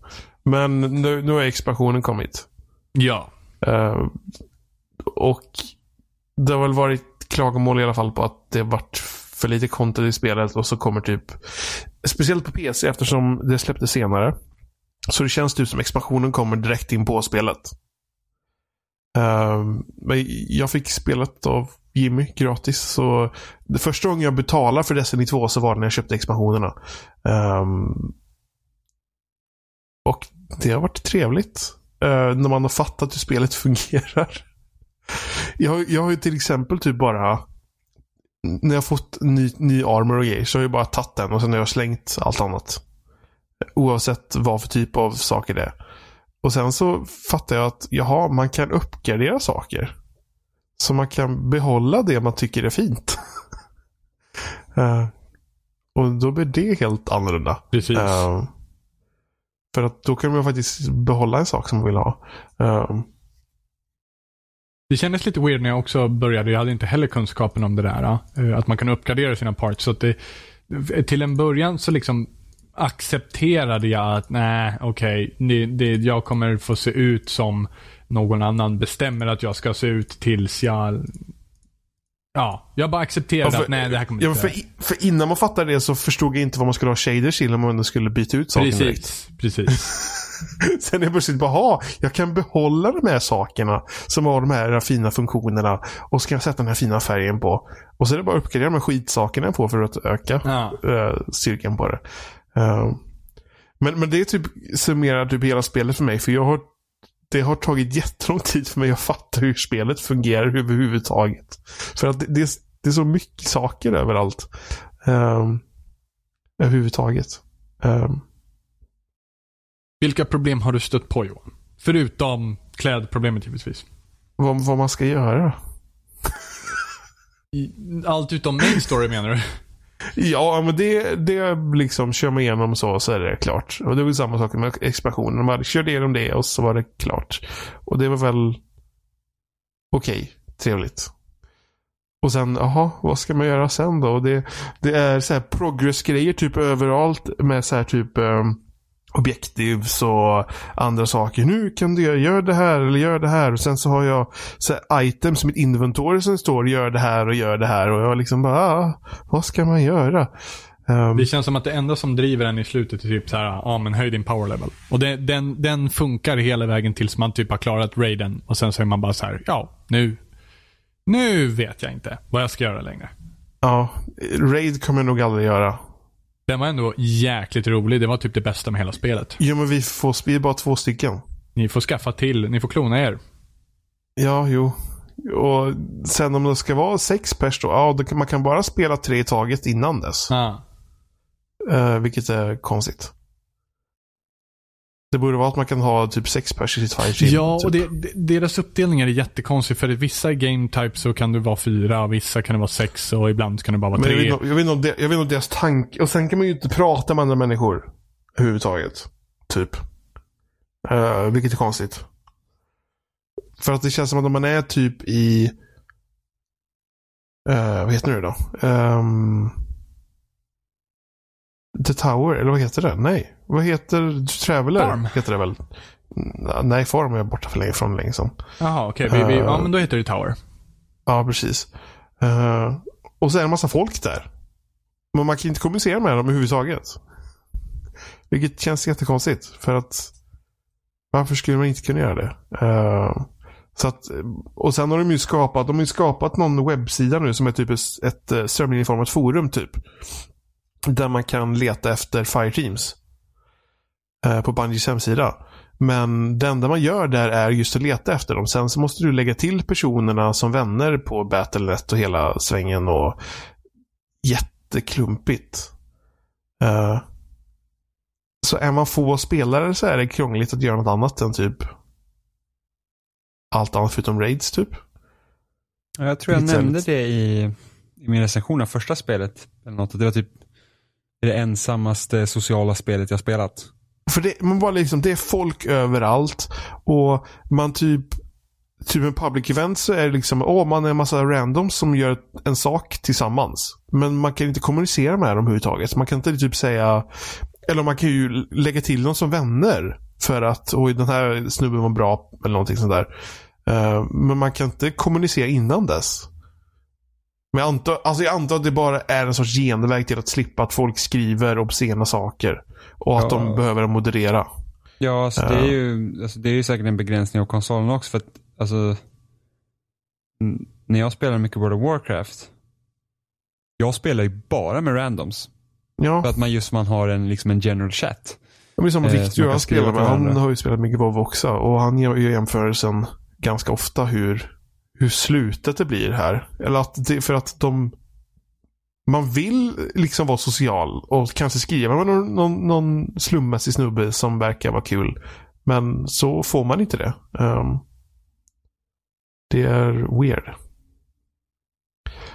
Men nu, nu har expansionen kommit. ja. Eh, och det har väl varit klagomål i alla fall på att det varit för lite content i spelet och så kommer typ Speciellt på PC eftersom det släpptes senare. Så det känns typ som expansionen kommer direkt in på spelet. Ehm, men jag fick spelet av Jimmy gratis. Så det första gången jag betalade för Destiny 2 så var det när jag köpte expansionerna. Ehm, och det har varit trevligt. Eh, när man har fattat hur spelet <laughs> fungerar. Jag, jag har ju till exempel typ bara när jag fått ny, ny armor och grejer så har jag bara tagit den och sen har jag slängt allt annat. Oavsett vad för typ av saker det är. Och sen så fattar jag att jaha, man kan uppgradera saker. Så man kan behålla det man tycker är fint. <laughs> Eh, och då blir det helt annorlunda. Precis. Eh, för att då kan man faktiskt behålla en sak som man vill ha. Eh, Det kändes lite weird när jag också började. Jag hade inte heller kunskapen om det där. Att man kan uppgradera sina parts. Så det, till en början så liksom accepterade jag att nej, okej, det, det, jag kommer få se ut som någon annan bestämmer att jag ska se ut tills jag... Ja, jag bara accepterade Ja, att nej, det här kommer ja, inte... för, för innan man fattade det så förstod jag inte vad man skulle ha shaders till om man ändå skulle byta ut saken direkt. Precis, precis. <laughs> Sen är jag plötsligt bara, ha, jag kan behålla de här sakerna som har de här fina funktionerna och så kan jag sätta den här fina färgen på. Och så är det bara att uppgradera de här skitsakerna på för att öka Ja. eh, styrkan på det. Eh, men, men det är typ summerar typ hela spelet för mig. För jag har det har tagit jättelång tid för mig att fatta hur spelet fungerar överhuvudtaget. För att det, det, är, det är så mycket saker överallt. Um, överhuvudtaget. Um, Vilka problem har du stött på Johan? Förutom klädproblemet givetvis. vad, vad man ska göra. Allt utom main story menar du? Ja, men det, det liksom kör man igenom så, så är det klart. Och det var samma sak med expansionen. Man körde igenom det och så var det klart. Och det var väl okej, trevligt. Och sen, jaha, vad ska man göra sen då? Och det, det är så här progress-grejer typ överallt med så här typ um, objectives och andra saker. Nu kan du göra gör det här eller gör det här. Och sen så har jag så här items, mitt inventory som står gör det här och gör det här. Och jag liksom bara, ah, vad ska man göra? Um, Det känns som att det enda som driver en i slutet är typ så här, ja men höj din power level. Och det, den, den funkar hela vägen tills man typ har klarat raiden. Och sen så är man bara så här, ja, nu. Nu vet jag inte vad jag ska göra längre. Ja, Raid kommer jag nog aldrig göra. Den var ändå jäkligt rolig. Det var typ det bästa med hela spelet. Jo, men vi får vi är bara två stycken. Ni får skaffa till, ni får klona er. Ja, jo. Och sen om det ska vara sex pers då, ja, då kan, man kan bara spela tre i taget innan dess. Ah. Eh, vilket är konstigt. Det borde vara att man kan ha typ sex pers i sitt fire team. Ja, typ. och det, deras uppdelningar är jättekonstig. För i vissa game types så kan du vara fyra, vissa kan det vara sex och ibland kan det bara vara Men jag tre. vet, jag, vet inte om jag vet deras tanke. Och sen kan man ju inte prata med andra människor. Överhuvudtaget. Typ. Eh, vilket är konstigt. För att det känns som att om man är typ i... Uh, vad heter det då? Ehm, The Tower, eller vad heter det? Nej. Vad heter Traveler? Farm. Heter det väl? Mm, Nej, Farm är borta för länge, från länge sedan. Jaha, okej. vi, vi, ja, Eh. men då heter det Tower. Ja, precis. Eh, och så är det en massa folk där. Men man kan inte kommunicera med dem överhuvudtaget. Vilket känns jättekonstigt. För att varför skulle man inte kunna göra det? Eh, så att, och sen har de ju skapat, de har ju skapat någon webbsida nu som är typ ett, ett strömlinjeformat forum typ. Där man kan leta efter Fireteams. Uh, på Bungies hemsida. Men det enda man gör där är just att leta efter dem. Sen så måste du lägga till personerna som vänner på Battlenet och hela svängen och jätteklumpigt. Eh, så är man få spelare så är det krångligt att göra något annat än typ allt annat förutom raids typ. Ja, Jag tror jag Lite nämnde det i, i min recension av första spelet. Eller något. Det var typ det ensammaste sociala spelet jag spelat. För det, man bara liksom, det är folk överallt. Och man typ Typ en public event så är det liksom, åh, man är en massa randoms som gör en sak tillsammans. Men man kan inte kommunicera med dem överhuvudtaget. Man kan inte typ säga, eller man kan ju lägga till dem som vänner. För att, oj den här snubben var bra, eller någonting sånt där. Uh, men man kan inte kommunicera innan dess. Men jag antar, alltså jag antar att det bara är en sorts genväg till att slippa att folk skriver obscena saker. Och att Ja. de behöver moderera. Ja, alltså det, är ju, alltså det är ju säkert en begränsning av konsolen också. För att, alltså, när jag spelar mycket World of Warcraft, jag spelar ju bara med randoms. Ja, För att man just man har en, liksom en general chat. det är som eh, Victor jag spelar med. Han har ju spelat mycket WoW också. Och han gör ju jämförelsen ganska ofta hur, hur slutet det blir här. Eller att det, för att de man vill liksom vara social och kanske skriva med någon, någon, någon slummässig snubbe som verkar vara kul. Men så får man inte det. Um, det är weird.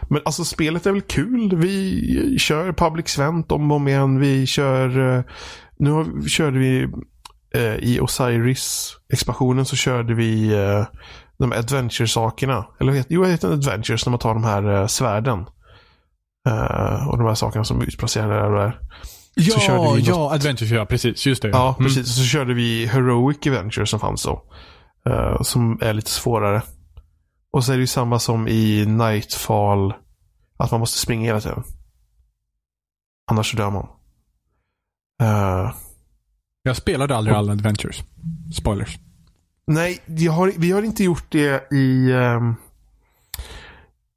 Men alltså spelet är väl kul. Vi kör Public Svent om och om igen. Vi kör... Eh, nu har, körde vi eh, i Osiris-expansionen så körde vi eh, de adventure-sakerna. Eller jo, det heter adventures när man tar de här eh, svärden. Eh, och de här sakerna som är utplacerade där och där. Ja, körde vi ja, Adventures, ja precis. Just det. Ja, Mm. precis. Så körde vi Heroic Adventure som fanns då. Eh, som är lite svårare. Och så är det ju samma som i Nightfall. Att man måste springa hela tiden. Annars så dör man. Eh, Jag spelade aldrig alla Adventures. Spoilers nej, vi har, vi har inte gjort det i, ehm,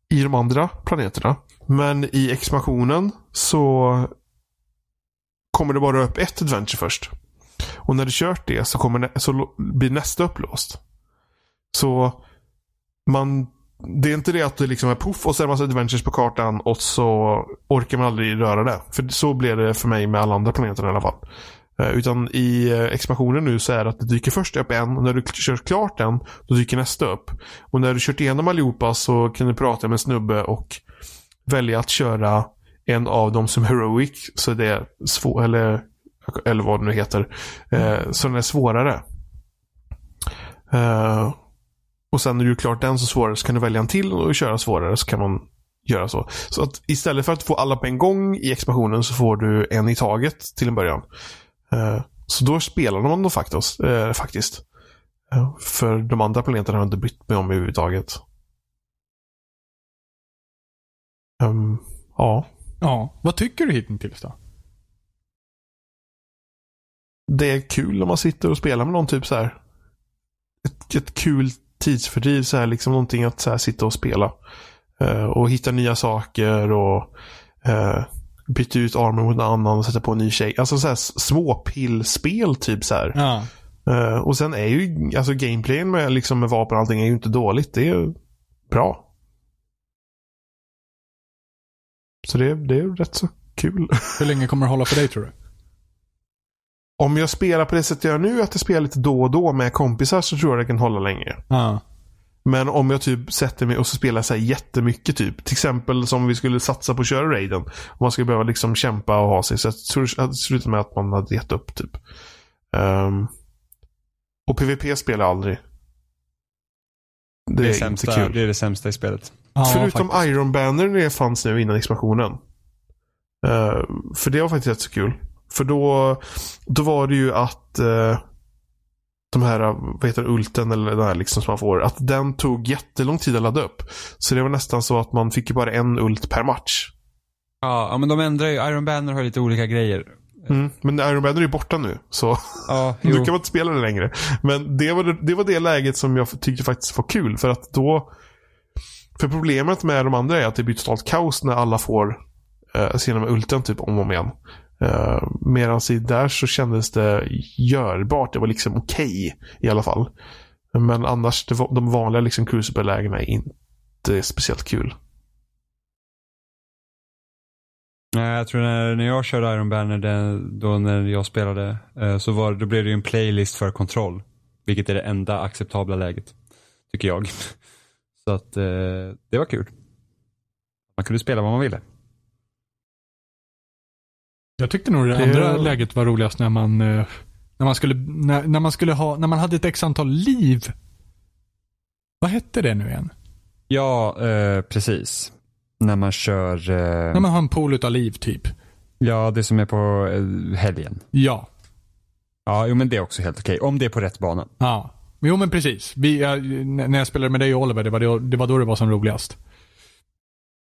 i de andra planeterna. Men i expansionen så kommer det bara upp ett adventure först. Och när du kört det så, kommer så blir nästa upplåst. Så man det är inte det att det liksom är puff och så är det en massa adventures på kartan och så orkar man aldrig röra det. För så blev det för mig med alla andra planeter i alla fall. Eh, Utan i eh, expansionen nu så är det att det dyker först upp en och när du kört klart den då dyker nästa upp. Och när du kört igenom allihopa så kan du prata med en snubbe och välja att köra en av dem som heroic. Så det är svår, eller, eller vad det nu heter. Eh, så den är svårare. Och sen när du är klart den så svårare så kan du välja en till och köra svårare så kan man göra så. Så att istället för att få alla på en gång i expansionen så får du en i taget till en början. Eh, så då spelar man dem faktiskt. Eh, faktiskt. Eh, för de andra planeterna har jag inte brytt mig om överhuvudtaget. Ehm, ja. Ja. Vad tycker du hittills då? Det är kul när man sitter och spelar med någon typ så här. Ett, ett kul tidsfördriv, så här, liksom någonting att så här, sitta och spela. Eh, och hitta nya saker och eh, byta ut armor mot en annan och sätta på en ny tjej. Alltså så här småpillspel typ så här. Ja. Eh, och sen är ju, alltså gameplayen med, liksom, med vapen och allting är ju inte dåligt. Det är ju bra. Så det, det är rätt så kul. <laughs> Hur länge kommer det hålla för dig tror du? Om jag spelar på det sättet jag gör nu, att jag spelar lite då och då med kompisar, så tror jag det kan hålla länge. Ja. Men om jag typ sätter mig och så spelar så här jättemycket typ. Till exempel som vi skulle satsa på att köra raiden. Om man skulle behöva liksom kämpa och ha sig. Så jag tror att det slutade med att man hade gett upp typ. Ehm, och PVP spelar jag aldrig. Det, Det är, är, sämsta, inte kul. det är det sämsta i spelet. ja Förutom faktiskt. Iron Banner det fanns nu innan expansionen. Eh, för det var faktiskt rätt så kul. För då, då var det ju att uh, de här, vad heter det, ulten eller den här liksom som man får. Att den tog jättelång tid att ladda upp. Så det var nästan så att man fick ju bara en ult per match. Ja, ja, men de ändrar ju. Iron Banner har lite olika grejer. Mm. Men Iron Banner är ju borta nu. Så <laughs> Ja, nu kan man inte spela det längre. Men det var det, det var det läget som jag tyckte faktiskt var kul. För att då... För problemet med de andra är att det blir totalt kaos när alla får uh, sina med ulten typ om och om igen. Uh, Medan i där så kändes det görbart. Det var liksom okej i alla fall. Men annars, det var, de vanliga liksom crucible-lägena är inte speciellt kul. Nej, jag tror när, när jag körde Iron Banner, den, då när jag spelade, eh, så var, då blev det ju en playlist för kontroll. Vilket är det enda acceptabla läget. Tycker jag. <laughs> Så att eh, det var kul. Man kunde spela vad man ville. Jag tyckte nog det, Det- andra läget var roligast när man, eh, när man skulle, när, när man skulle ha, när man hade ett x antal liv. Vad hette det nu igen? Ja, eh, precis. När man kör, eh, När man har en pool utav liv typ. ja det som är på eh, helgen. Ja. Ja, jo men det är också helt okej. Om det är på rätt bana. Ja. Jo men precis. Vi, jag, när jag spelade med dig och Oliver, det var, det, det var då det var som roligast.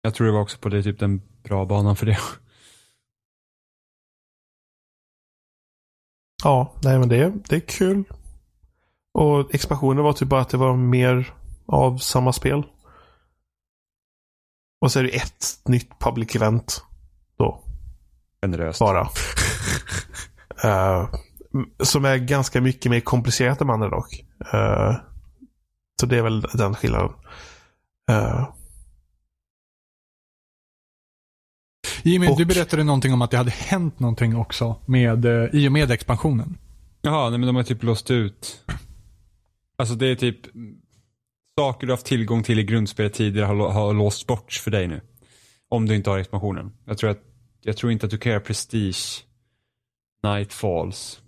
Jag tror det var också på det, typ den bra banan för det. Ja, nej men det, det är kul. Och expansionen var typ bara att det var mer av samma spel. Och så är det ett nytt public event. Då, Generöst. bara. <laughs> Eh, som är ganska mycket mer komplicerat än andra dock. Eh, så det är väl den skillnaden. Eh, Jimmy, Och- du berättade någonting om att det hade hänt någonting också med, eh, i och med expansionen. Jaha, nej men de har typ låst ut. Alltså det är typ saker du haft tillgång till i grundspelet tidigare har, har låsts bort för dig nu. Om du inte har expansionen. Jag tror, att, jag tror inte att du kan göra Prestige Night Falls.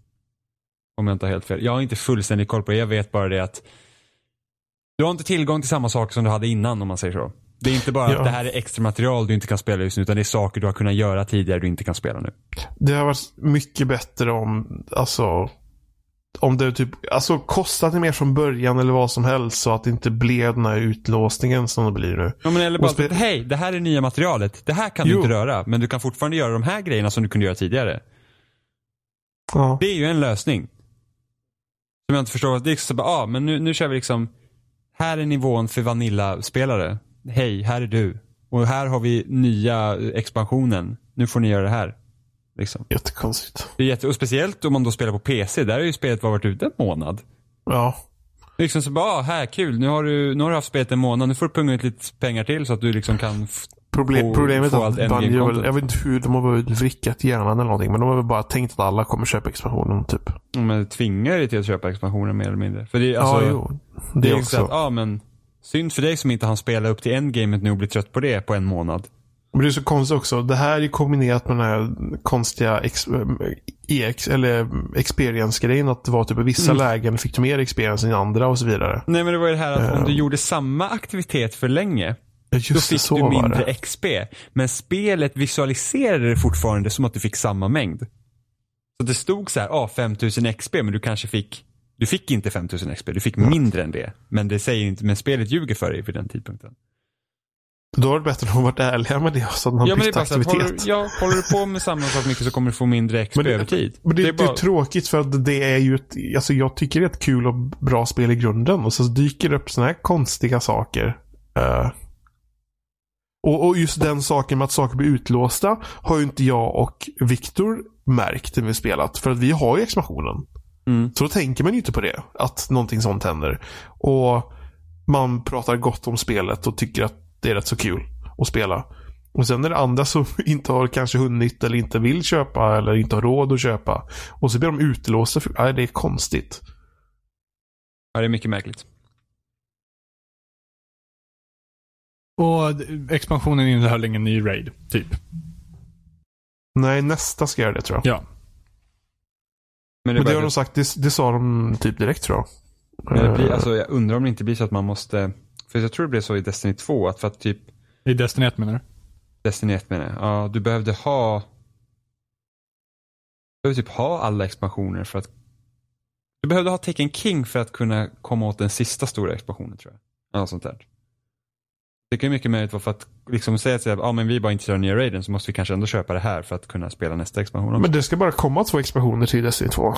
Om jag inte har helt fel. Jag har inte fullständig koll på det. Jag vet bara det att du har inte tillgång till samma saker som du hade innan om man säger så. Det är inte bara Ja. att det här är extra material du inte kan spela just nu utan det är saker du har kunnat göra tidigare du inte kan spela nu. det har varit mycket bättre om, alltså, om det typ, alltså kostade mer från början eller vad som helst så att det inte blev den här utlåsningen som det blir nu. Ja, men eller bara att, hej, det här är nya materialet. Det här kan Jo. du inte röra, men du kan fortfarande göra de här grejerna som du kunde göra tidigare. Ja. Det är ju en lösning. Som jag inte förstår. Det är så bara, ah, men nu, nu kör vi liksom, här är nivån för Vanilla-spelare. Hej, här är du. Och här har vi nya expansionen. Nu får ni göra det här. Liksom. Jättekonstigt. Det är jätte, och speciellt om man då spelar på PC. Där har ju spelet bara varit ute en månad. Ja. Liksom så bara, ah, här, kul. Nu har, du, nu har du haft spelet en månad. Nu får du punga ut lite pengar till så att du liksom kan Problem, problemet är att Bungie väl, jag vet inte hur, de har väl vrickat hjärnan eller någonting. Men de har väl bara tänkt att alla kommer köpa expansionen typ. Men tvingar dig till att köpa expansionen mer eller mindre. För det, är alltså, ja, jo. det Det är också så också. att, ja men, synd för dig som inte hann spela upp till endgamet nu och bli trött på det på en månad. Men det är så konstigt också. Det här är kombinerat med den här konstiga ex, EX, eller experience-grejen. Att det var typ i vissa Mm. lägen fick du mer experience än andra och så vidare. Nej men det var ju det här att om du gjorde samma aktivitet för länge, då Just det, fick du mindre. XP. Men spelet visualiserade det fortfarande som att du fick samma mängd. Så det stod så här, ah 5000 XP men du kanske fick, du fick inte 5000 XP, du fick mindre än det. Men det säger inte, men spelet ljuger för dig vid den tidpunkten. Då var det bättre att de varit ärliga med det så att man Ja, det bytte aktivitet. håller, ja, håller du på med samma sak mycket så kommer du få mindre XP Men det- över tid. Men det, det, är bara, är tråkigt för att det är ju ett, alltså jag tycker det är ett kul och bra spel i grunden och så dyker det upp såna här konstiga saker. Eh, och, och just den saken med att saker blir utlåsta har ju inte jag och Viktor märkt när vi spelat. För att vi har ju expansionen. Mm. Så då tänker man ju inte på det. Att någonting sånt händer. Och man pratar gott om spelet och tycker att det är rätt så kul att spela. Och sen är det andra som <laughs> inte har kanske hunnit eller inte vill köpa eller inte har råd att köpa. Och så blir de utlåsta. För, nej, det är konstigt. ja, det är mycket märkligt. Och expansionen innehöll ingen ny raid, typ. Nej, nästa ska göra det tror jag. Ja. Men det, Men det är har de sagt, det, det sa de typ direkt tror jag. men det blir, Eh, alltså, jag undrar om det inte blir så att man måste, för jag tror det blev så i Destiny 2, att för att typ I Destiny 1 menar du? Destiny 1 menar jag. Ja, du behövde ha... Du behövde typ ha alla expansioner för att... Du behövde ha Taken King för att kunna komma åt den sista stora expansionen tror jag. Ja, sånt där. Det kan ju mycket möjligt vara för att liksom säga att ja, men vi är bara intresserade av nya raiden så måste vi kanske ändå köpa det här för att kunna spela nästa expansion också. Men det ska bara komma två expansioner till Destiny 2.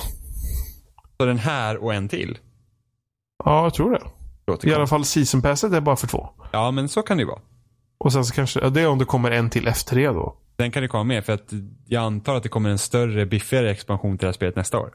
Så den här och en till. Ja, jag tror det. Låter I alla fall season passet är bara för två. Ja, men så kan det ju vara. Och sen så kanske, ja, det är om det kommer en till efter det då. Den kan det komma med för att jag antar att det kommer en större, biffigare expansion till det här spelet nästa år.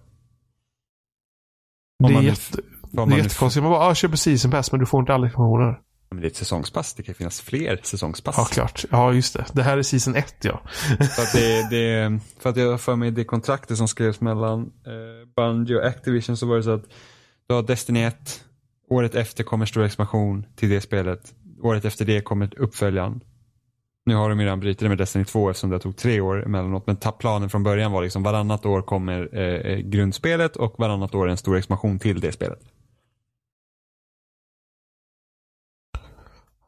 Det är, jätte, Om det är jättekonstigt. Man bara, ah, köper season pass men du får inte alla expansioner. Men det är ett säsongspass, det kan finnas fler säsongspass. Ja, klart. Ja, just det. Det här är season 1 ja. <laughs> För att, det, det, för att jag har för mig det kontraktet som skrevs mellan eh, Bungie och Activision så var det så att du har Destiny 1, året efter kommer stor expansion till det spelet. Året efter det kommer uppföljaren. Nu har de ju redan brutit det med Destiny 2 eftersom det tog tre år emellanåt. Men planen från början var liksom varannat år kommer eh, eh, grundspelet och varannat år en stor expansion till det spelet.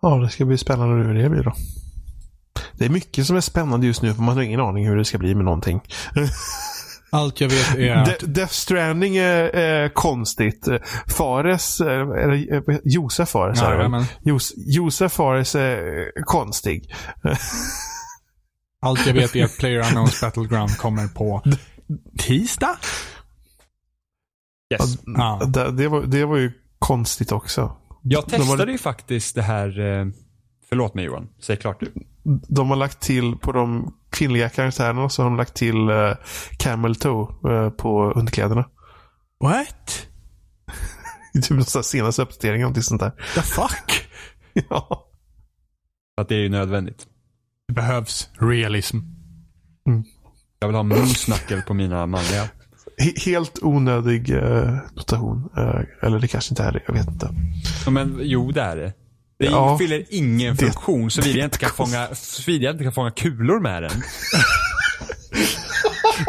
Ja, det ska bli spännande hur det blir då. Det är mycket som är spännande just nu för man har ingen aning hur det ska bli med någonting. <laughs> Allt jag vet är att... De- Death Stranding är, är konstigt. Fares, eh, eller eh, Josef Fares är det Ja, väl? men, Jos, Josef Fares är konstig. allt jag vet är att <laughs> Player Unknowns Battleground kommer på tisdag? Yes. Ja. Det, det, var, det var ju konstigt också. Jag De har- testade ju faktiskt det här, eh, förlåt mig Johan, säg klart du. De har lagt till på de kvinnliga karaktärerna så har de lagt till uh, Camel Toe eh, på underkläderna. What? <laughs> Typ den senaste uppdateringen och sånt där. The fuck? <laughs> ja. Att det är ju nödvändigt. Det behövs realism. Jag vill ha moose på mina manliga. He- Helt onödig uh, notation. Eh, eller det kanske inte är det, jag vet inte. Ja, Men jo, det är det. Det Ja. fyller ingen Det- funktion såvida jag inte kan fånga, jag inte kan fånga kulor med den.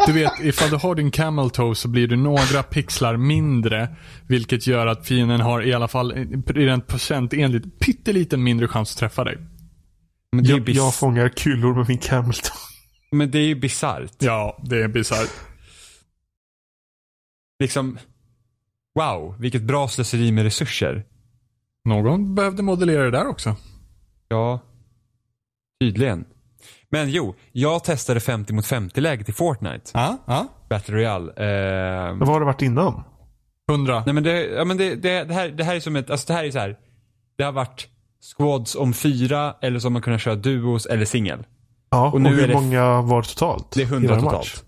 Du vet, ifall du har din camel toe så blir du några pixlar mindre. Vilket gör att fienden har i alla fall rent procentenligt pytteliten mindre chans att träffa dig. Men Jag, jag fångar kulor med min Camel Toe. men det är ju bisarrt. Ja, det är bisarrt. Liksom, wow, vilket bra slöseri med resurser. Någon behövde modellera det där också. Ja, tydligen. Men jo, jag testade 50 mot 50 läget i Fortnite. Ja, ja. Battle Royale. Eh, Vad har det varit innan? 100. Nej men det, ja, men det, det, det, här, det här är som ett, alltså det här är så här. Det har varit squads om fyra eller så har man kunnat köra duos eller singel. Ja, och, Och nu hur är det- många var det totalt? Det är i 100 varje totalt.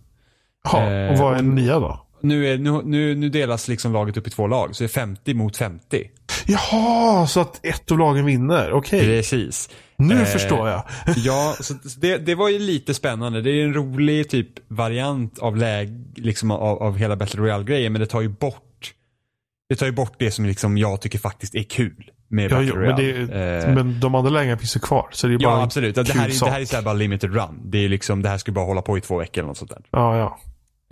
Jaha, och Eh, vad är och- den nya då? Nu, är, nu, nu, nu delas liksom laget upp i två lag, så det är 50 mot 50. Jaha, så att ett av lagen vinner. Okej, Precis. nu eh, förstår jag. <laughs> Ja, så det, det var ju lite spännande. Det är en rolig typ variant av läg, liksom av, av hela Battle Royale-grejen, men det tar ju bort det tar ju bort det som liksom jag tycker faktiskt är kul med Ja, Battle jo, men, det, Eh, men de andra lägena finns ju kvar. Så det är bara ja, absolut. Ja, Det här, är, det här är så här bara limited run. Det är liksom, det här ska bara hålla på i två veckor eller något sånt där. Ja, ja.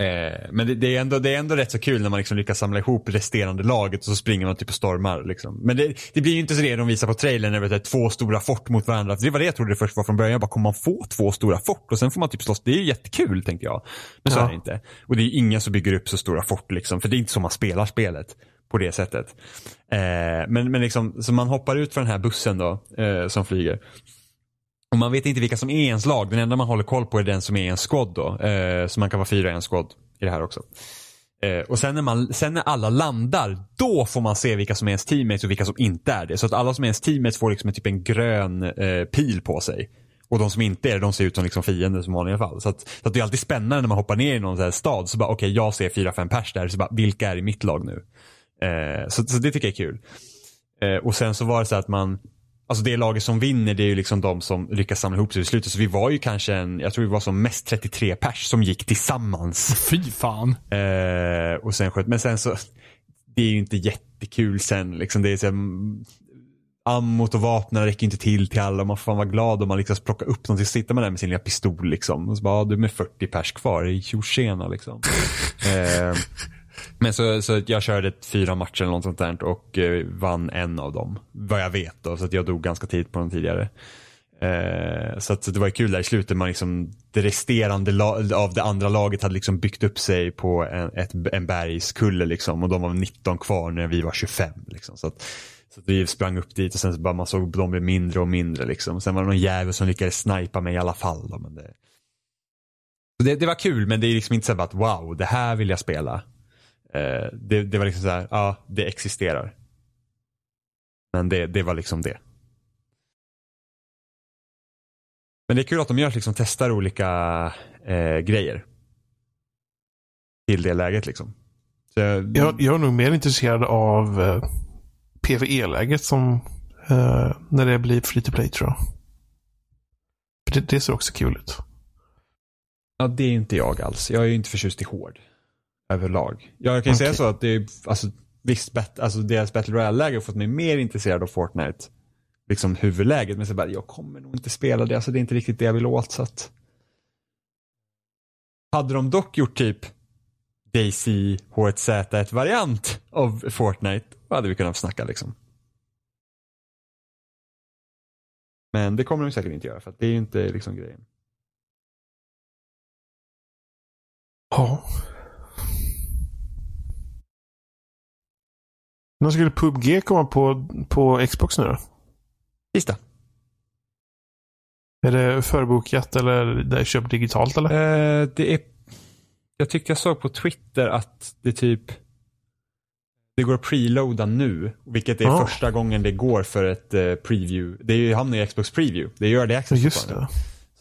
Eh, men det, det, är ändå, det är ändå rätt så kul när man liksom lyckas samla ihop resterande laget och så springer man typ och stormar. Liksom. Men det, det blir ju inte så det de visar på trailern, när det är två stora fort mot varandra. Det var det jag trodde det först var från början. Jag bara, kommer man få två stora fort och sen får man typ slåss? Det är ju jättekul tänkte jag. Men så Ja. är det inte. Och det är ingen som bygger upp så stora fort liksom, för det är inte så man spelar spelet på det sättet. Eh, men, men liksom, så man hoppar ut från den här bussen då, eh, som flyger. Och man vet inte vilka som är ens lag. Den enda man håller koll på är den som är ens squad då. Eh, så man kan vara fyra i en squad i det här också. Eh, och sen när, man, sen när alla landar, då får man se vilka som är ens teammates och vilka som inte är det. Så att alla som är ens teammates får liksom en, typ en grön eh, pil på sig. Och de som inte är det, de ser ut som liksom fiender som vanliga fall. Så, att, så att det är alltid spännande när man hoppar ner i någon sån här stad. Så bara, okej, okay, jag ser fyra, fem pers där. Så bara, vilka är i mitt lag nu? Eh, så, så det tycker jag är kul. Eh, och sen så var det så att man, Alltså det laget som vinner det är ju liksom de som lyckas samla ihop sig i slutet. Så vi var ju kanske en, jag tror vi var som mest 33 pers som gick tillsammans. Fy fan. Eh, och sen sköt, men sen så, det är ju inte jättekul sen liksom. Det är så, ammot och vapnen räcker inte till till alla. Man får fan vara glad om man lyckas plocka upp någonting. Så sitter man där med sin lilla pistol liksom. Och så bara, ja, du är med 40 pers kvar. Tjo tjena liksom. <laughs> eh, men så, så jag körde fyra matcher eller något sånt där och eh, vann en av dem. Vad jag vet då, så att jag dog ganska tidigt på den tidigare. Eh, så, att, så det var kul där i slutet, man liksom, det resterande av det andra laget hade liksom byggt upp sig på en, ett, en bergskulle liksom och de var 19 kvar när vi var 25. Liksom. Så, att, så vi sprang upp dit och sen så bara man såg de blev mindre och mindre liksom. Sen var det någon jävel som lyckades snipa mig i alla fall. Då, men det, det, det var kul men det är liksom inte så att wow, det här vill jag spela. Eh, det, det, var liksom så här, ja, det existerar. Men det, det var liksom det. Men det är kul att de gör liksom testar olika eh, grejer. Till det läget liksom. Så, jag, jag är nog mer intresserad av eh, PVE-läget som eh, när det blir free to play tror jag. För det, det ser också kul ut. Ja, det är inte jag alls. Jag är ju inte förtjust i hård överlag. Jag kan ju okay. säga så att det är, alltså, visst, bet, alltså deras Battle Royale-läge har fått mig mer intresserad av Fortnite. Liksom huvudläget, men så bara, jag kommer nog inte spela det, alltså det är inte riktigt det jag vill åt. Så att... Hade de dock gjort typ DayZ H1Z1-variant av Fortnite, då hade vi kunnat snacka liksom. Men det kommer de säkert inte göra, för det är ju inte liksom grejen. Ja. När skulle PubG komma på, på Xbox nu då? Tisdag. Är det förbokat eller det är köpt digitalt eller? Uh, det är... Jag tyckte jag såg på Twitter att det typ... Det går att preloada nu, vilket är oh. första gången det går för ett uh, preview. Det är ju hamnar i Xbox preview. Det gör det Access Just det.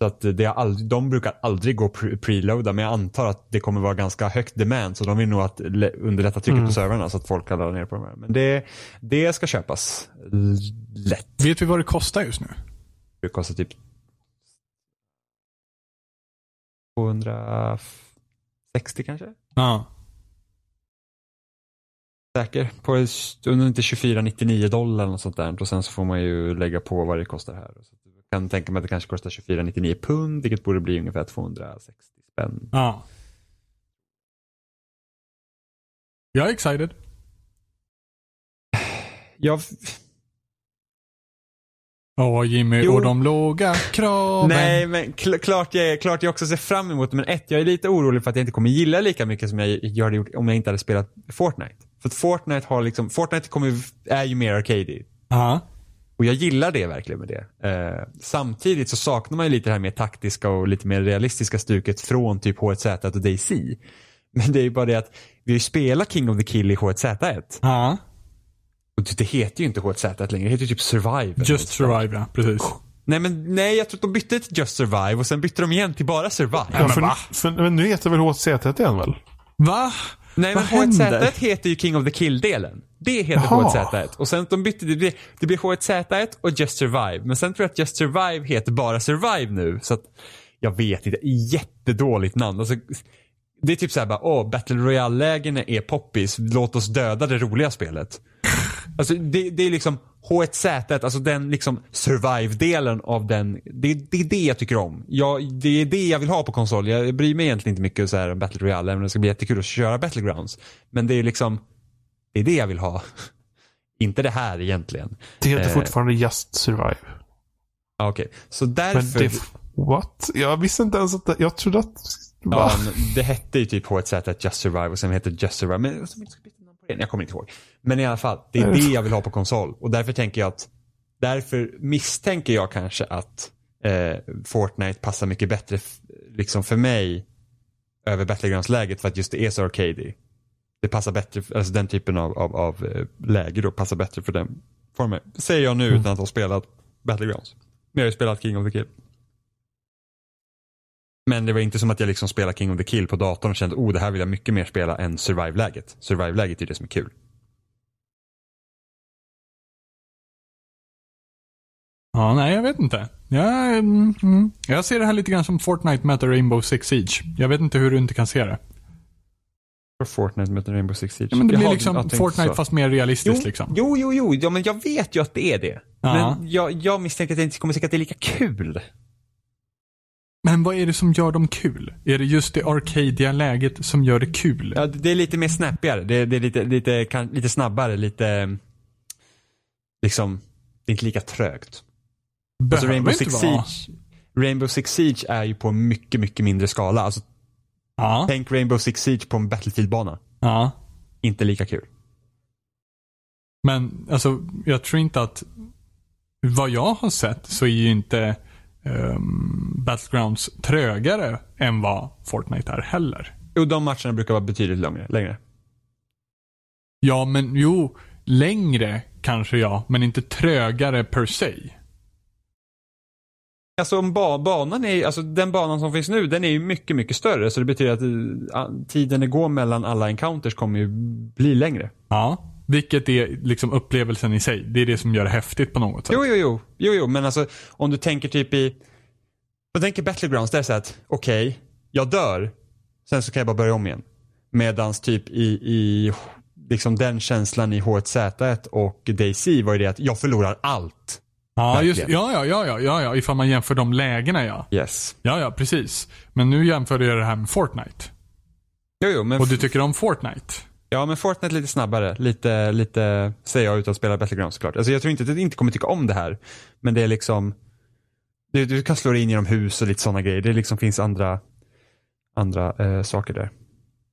Så att det är aldrig, de brukar aldrig gå preloada men jag antar att det kommer vara ganska högt demand så de vill nog att underlätta trycket mm. på servrarna så att folk kan ladda ner på de här. Men det, det ska köpas lätt. Vet vi vad det kostar just nu? Det kostar typ 260 kanske? Ja. Säker på under inte 24,99 dollar något sånt där och sen så får man ju lägga på vad det kostar här kan tänka mig att det kanske kostar 24,99 pund, vilket borde bli ungefär 260 spänn. Ja. Jag är excited. Jag... Åh Jimmy, jo. och de låga kraven. Nej, men kl klart, jag, klart jag också ser fram emot det. Men ett, jag är lite orolig för att jag inte kommer gilla lika mycket som jag hade gjort om jag inte hade spelat Fortnite. För att Fortnite har liksom, Fortnite kommer, är ju mer arcade. Ja. Och jag gillar det verkligen med det. Eh, samtidigt så saknar man ju lite det här mer taktiska och lite mer realistiska stuket från typ H1Z och DayZ. Men det är ju bara det att vi har ju spelat King of the Kill i H1Z1. Ja. Och det heter ju inte H1Z1 längre, det heter ju typ Survive. Just Survive ja, precis. Nej men nej, jag tror att de bytte till Just Survive och sen bytte de igen till bara Survive. Ja, men, men nu heter väl H1Z1 igen väl? Va? Nej men H1Z1 heter ju King of the Kill-delen. Det heter Jaha. H1Z1. Och sen de bytte, det blir, det blir H1Z1 och Just Survive. Men sen tror jag att Just Survive heter bara Survive nu. Så att, jag vet inte, jättedåligt namn. Alltså, det är typ såhär bara, åh, Battle Royale-lägena är poppis, låt oss döda det roliga spelet. Alltså det, det är liksom H1Z1, alltså den liksom survive-delen av den. Det, det, är det jag tycker om. Jag, det är det jag vill ha på konsol. Jag bryr mig egentligen inte mycket så här om Battle Royale, även om det ska bli jättekul att köra Battlegrounds. Men det är liksom, det är det jag vill ha. <laughs> inte det här egentligen. Det heter eh, fortfarande Just Survive. Okej, okay. så därför. Men det, what? Jag visste inte ens att det, jag trodde att. Ja, det hette ju typ H1Z1 Just Survive och sen hette det Just Survive. Men jag kommer inte ihåg. Men i alla fall, det är det jag vill ha på konsol. Och därför tänker jag att, därför misstänker jag kanske att eh, Fortnite passar mycket bättre liksom för mig över Battlegrounds-läget för att just det är så arcady. Det passar bättre, alltså den typen av, av, av eh, läge då passar bättre för den formen. Säger jag nu utan att ha spelat Battlegrounds. Men jag har ju spelat King of the Kill. Men det var inte som att jag liksom spelade King of the Kill på datorn och kände oh det här vill jag mycket mer spela än Survive-läget. Survive-läget är det som är kul. Ja, nej, jag vet inte. Jag, mm, mm. jag ser det här lite grann som Fortnite möter Rainbow Six Siege. Jag vet inte hur du inte kan se det. Fortnite möter Rainbow Six Siege. Ja, men det blir Jaha, liksom Fortnite så. fast mer realistiskt jo, liksom. Jo, jo, jo. Ja, men jag vet ju att det är det. Ja. Men jag, jag misstänker att jag inte kommer tycka att det är lika kul. Men vad är det som gör dem kul? Är det just det arcadiga läget som gör det kul? Ja, det är lite mer snappigare. Det, det är lite, lite, kan, lite snabbare, lite... Liksom, det är inte lika trögt. Alltså Behöver Rainbow inte Six, vara. Siege, Rainbow Six Siege är ju på mycket, mycket mindre skala. Alltså, Ja, tänk Rainbow Six Siege på en Battlefield-bana. ja. Inte lika kul. Men alltså, jag tror inte att vad jag har sett så är ju inte um, Battlegrounds trögare än vad Fortnite är heller. Jo, de matcherna brukar vara betydligt längre. längre. Ja, men jo, längre kanske ja, men inte trögare per se. Alltså om ba banan är, alltså den banan som finns nu, den är ju mycket, mycket större. Så det betyder att eh, tiden det går mellan alla encounters kommer ju bli längre. Ja. Vilket är liksom upplevelsen i sig. Det är det som gör det häftigt på något sätt. Jo, jo, jo, jo, jo, men alltså om du tänker typ i, jag tänker Battlegrounds, det är så att okej, jag dör, sen så kan jag bara börja om igen. Medans typ i, i liksom den känslan i H1Z1 och DayZ var ju det att jag förlorar allt. Ja, just, ja, ja, ja, ja, ja, ifall man jämför de lägena ja. Yes. Ja, ja, precis. Men nu jämför jag det här med Fortnite. Jo, jo, men, Och du tycker om Fortnite? Ja, men Fortnite lite snabbare. Lite, lite, säger jag utan att spela Battlegrounds såklart. Alltså jag tror inte att du inte kommer tycka om det här. Men det är liksom, du, du kan slå dig in genom hus och lite sådana grejer. Det liksom finns andra, andra eh, saker där.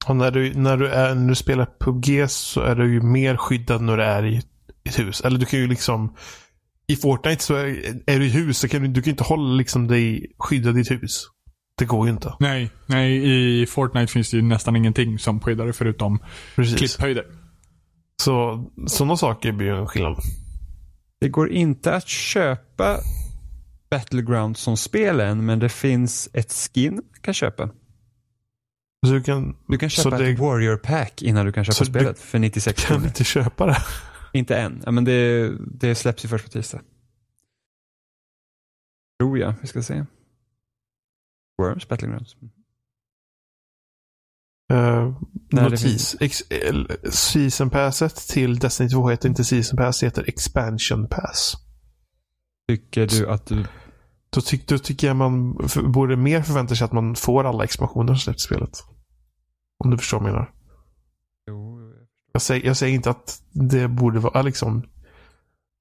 Och när du, när, du är, när du spelar PubG så är du ju mer skyddad när du är i ett hus. Eller du kan ju liksom I Fortnite så är, är du i hus så kan du, du kan inte hålla liksom dig skyddad i ett hus. Det går ju inte. Nej, nej, i Fortnite finns det ju nästan ingenting som skyddar det förutom Precis. klipphöjder. Så sådana saker blir ju en skillnad. Det går inte att köpa Battlegrounds som spel än, men det finns ett skin du kan köpa. Så du kan, Du kan Så köpa det- ett Warrior Pack innan du kan köpa du spelet för 96 kan kronor. inte köpa det. <laughs> Inte än, ja, men det, det släpps ju först på tisdag. Tror jag, vi ska se. Worms Battlegrounds. Uh, det notis. Eh, season passet till Destiny 2 heter inte Season Pass, det heter Expansion Pass. Tycker du att du... Då, tyck, då tycker jag man för, borde mer förvänta sig att man får alla expansioner som släpps i spelet. Om du förstår vad jag menar. Jo, Jag säger, jag säger inte att det borde vara liksom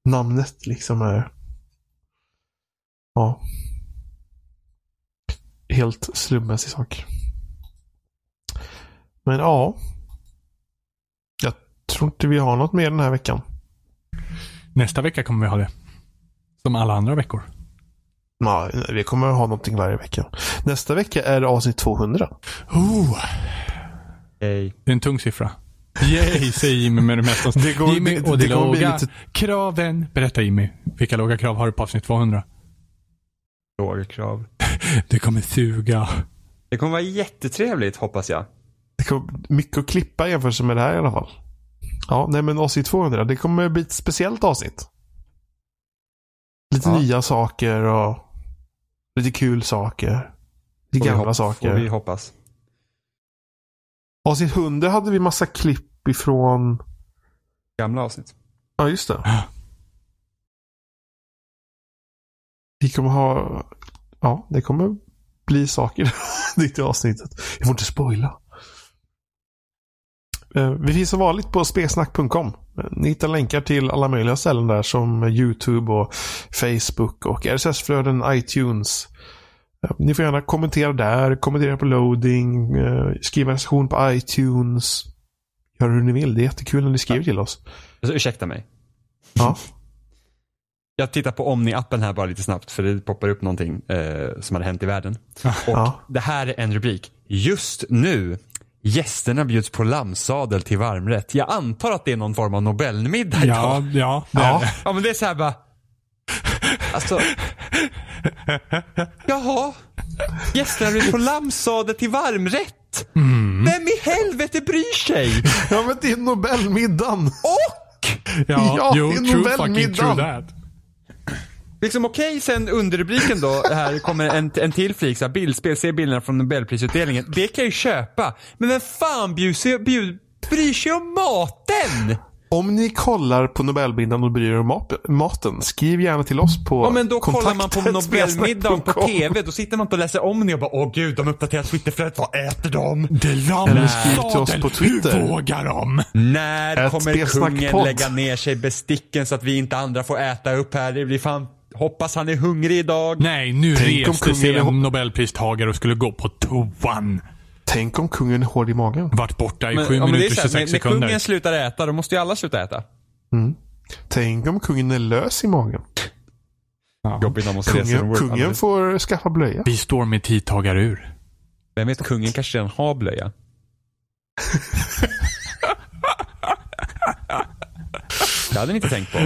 namnet liksom är ja helt slumpmässig sak. Men ja. Jag tror inte vi har något mer den här veckan. Nästa vecka kommer vi ha det. Som alla andra veckor. Nej, vi kommer ha någonting varje vecka. Nästa vecka är det avsnitt 200. Oh, Yay. det är en tung siffra. Yay, säger Jimmy med det mesta. <laughs> Det går- Jimmy det- och det de kommer bli låga lite- kraven. Berätta Jimmy, vilka låga krav har du på avsnitt 200? Låga krav. Det kommer suga. Det kommer vara jättetrevligt hoppas jag. Det kommer mycket att klippa i jämförelse med det här i alla fall. Ja, nej men avsnitt 200. Det kommer bli ett speciellt avsnitt. Lite Ja. nya saker och lite kul saker. Lite gamla hop- saker. Får vi hoppas. Avsnitt 100 hade vi massa klipp ifrån... Gamla avsnitt. Ja, just det. Vi kommer ha... Ja, det kommer bli saker <laughs> i avsnittet. Jag får inte spoila. Eh, Vi finns som vanligt på spesnack.com. Ni hittar länkar till alla möjliga ställen där som YouTube och Facebook och RSS-flöden, iTunes. Eh, Ni får gärna kommentera där, kommentera på loading, eh, skriva recension på iTunes. Gör hur ni vill. Det är jättekul när ni skriver till oss. Alltså, ursäkta mig. Ja. <laughs> jag tittar på Omni-appen här bara lite snabbt för det poppar upp någonting eh, som hade hänt i världen. Och Ja. det här är en rubrik. Just nu, gästerna bjuds på lammsadel till varmrätt. Jag antar att det är någon form av Nobelmiddag Ja, idag. ja. det Ja. det. Ja men det är så här bara. Alltså. Jaha. Gästerna bjuds på lammsadel till varmrätt. Vem i helvete bryr sig? Ja, men det är Nobelmiddagen. Och! Ja, Ja, jo, det är true fucking Nobelmiddagen. Liksom okej, sen underrubriken då, här kommer en, en till flik, så här, bildspel, se bilderna från Nobelprisutdelningen. Det kan jag ju köpa. Men vem fan bjuder sig, bjud, bryr sig om maten? Om ni kollar på Nobelmiddagen och bryr er om maten, skriv gärna till oss på Ja men då kollar man på Nobelmiddagen på. TV, då sitter man inte och läser om det och bara åh gud, de uppdaterar Twitterflödet, vad äter de? Det Eller skriv till oss på Twitter. Hur vågar de? När Ett kommer kungen lägga ner sig besticken så att vi inte andra får äta upp här? Det blir fan, hoppas han är hungrig idag. Nej, nu Tänk om reste sig en nobelpristagare och skulle gå på toan. Tänk om kungen är hård i magen. Vart borta i Men, 7 ja, men det är minuter här, 26 när, när sekunder. kungen slutar äta, då måste ju alla sluta äta. Tänk om kungen är lös i magen. Ja. Jobbigt när man måste resa Kungen, work. kungen får skaffa blöja. Vi står med tidtagarur. Vem vet, kungen kanske redan har blöja. <laughs> Det hade ni inte tänkt på.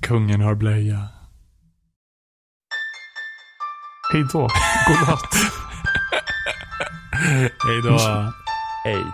Kungen har blöja. Hej då. God natt. <laughs> Hej då. <laughs> Hej.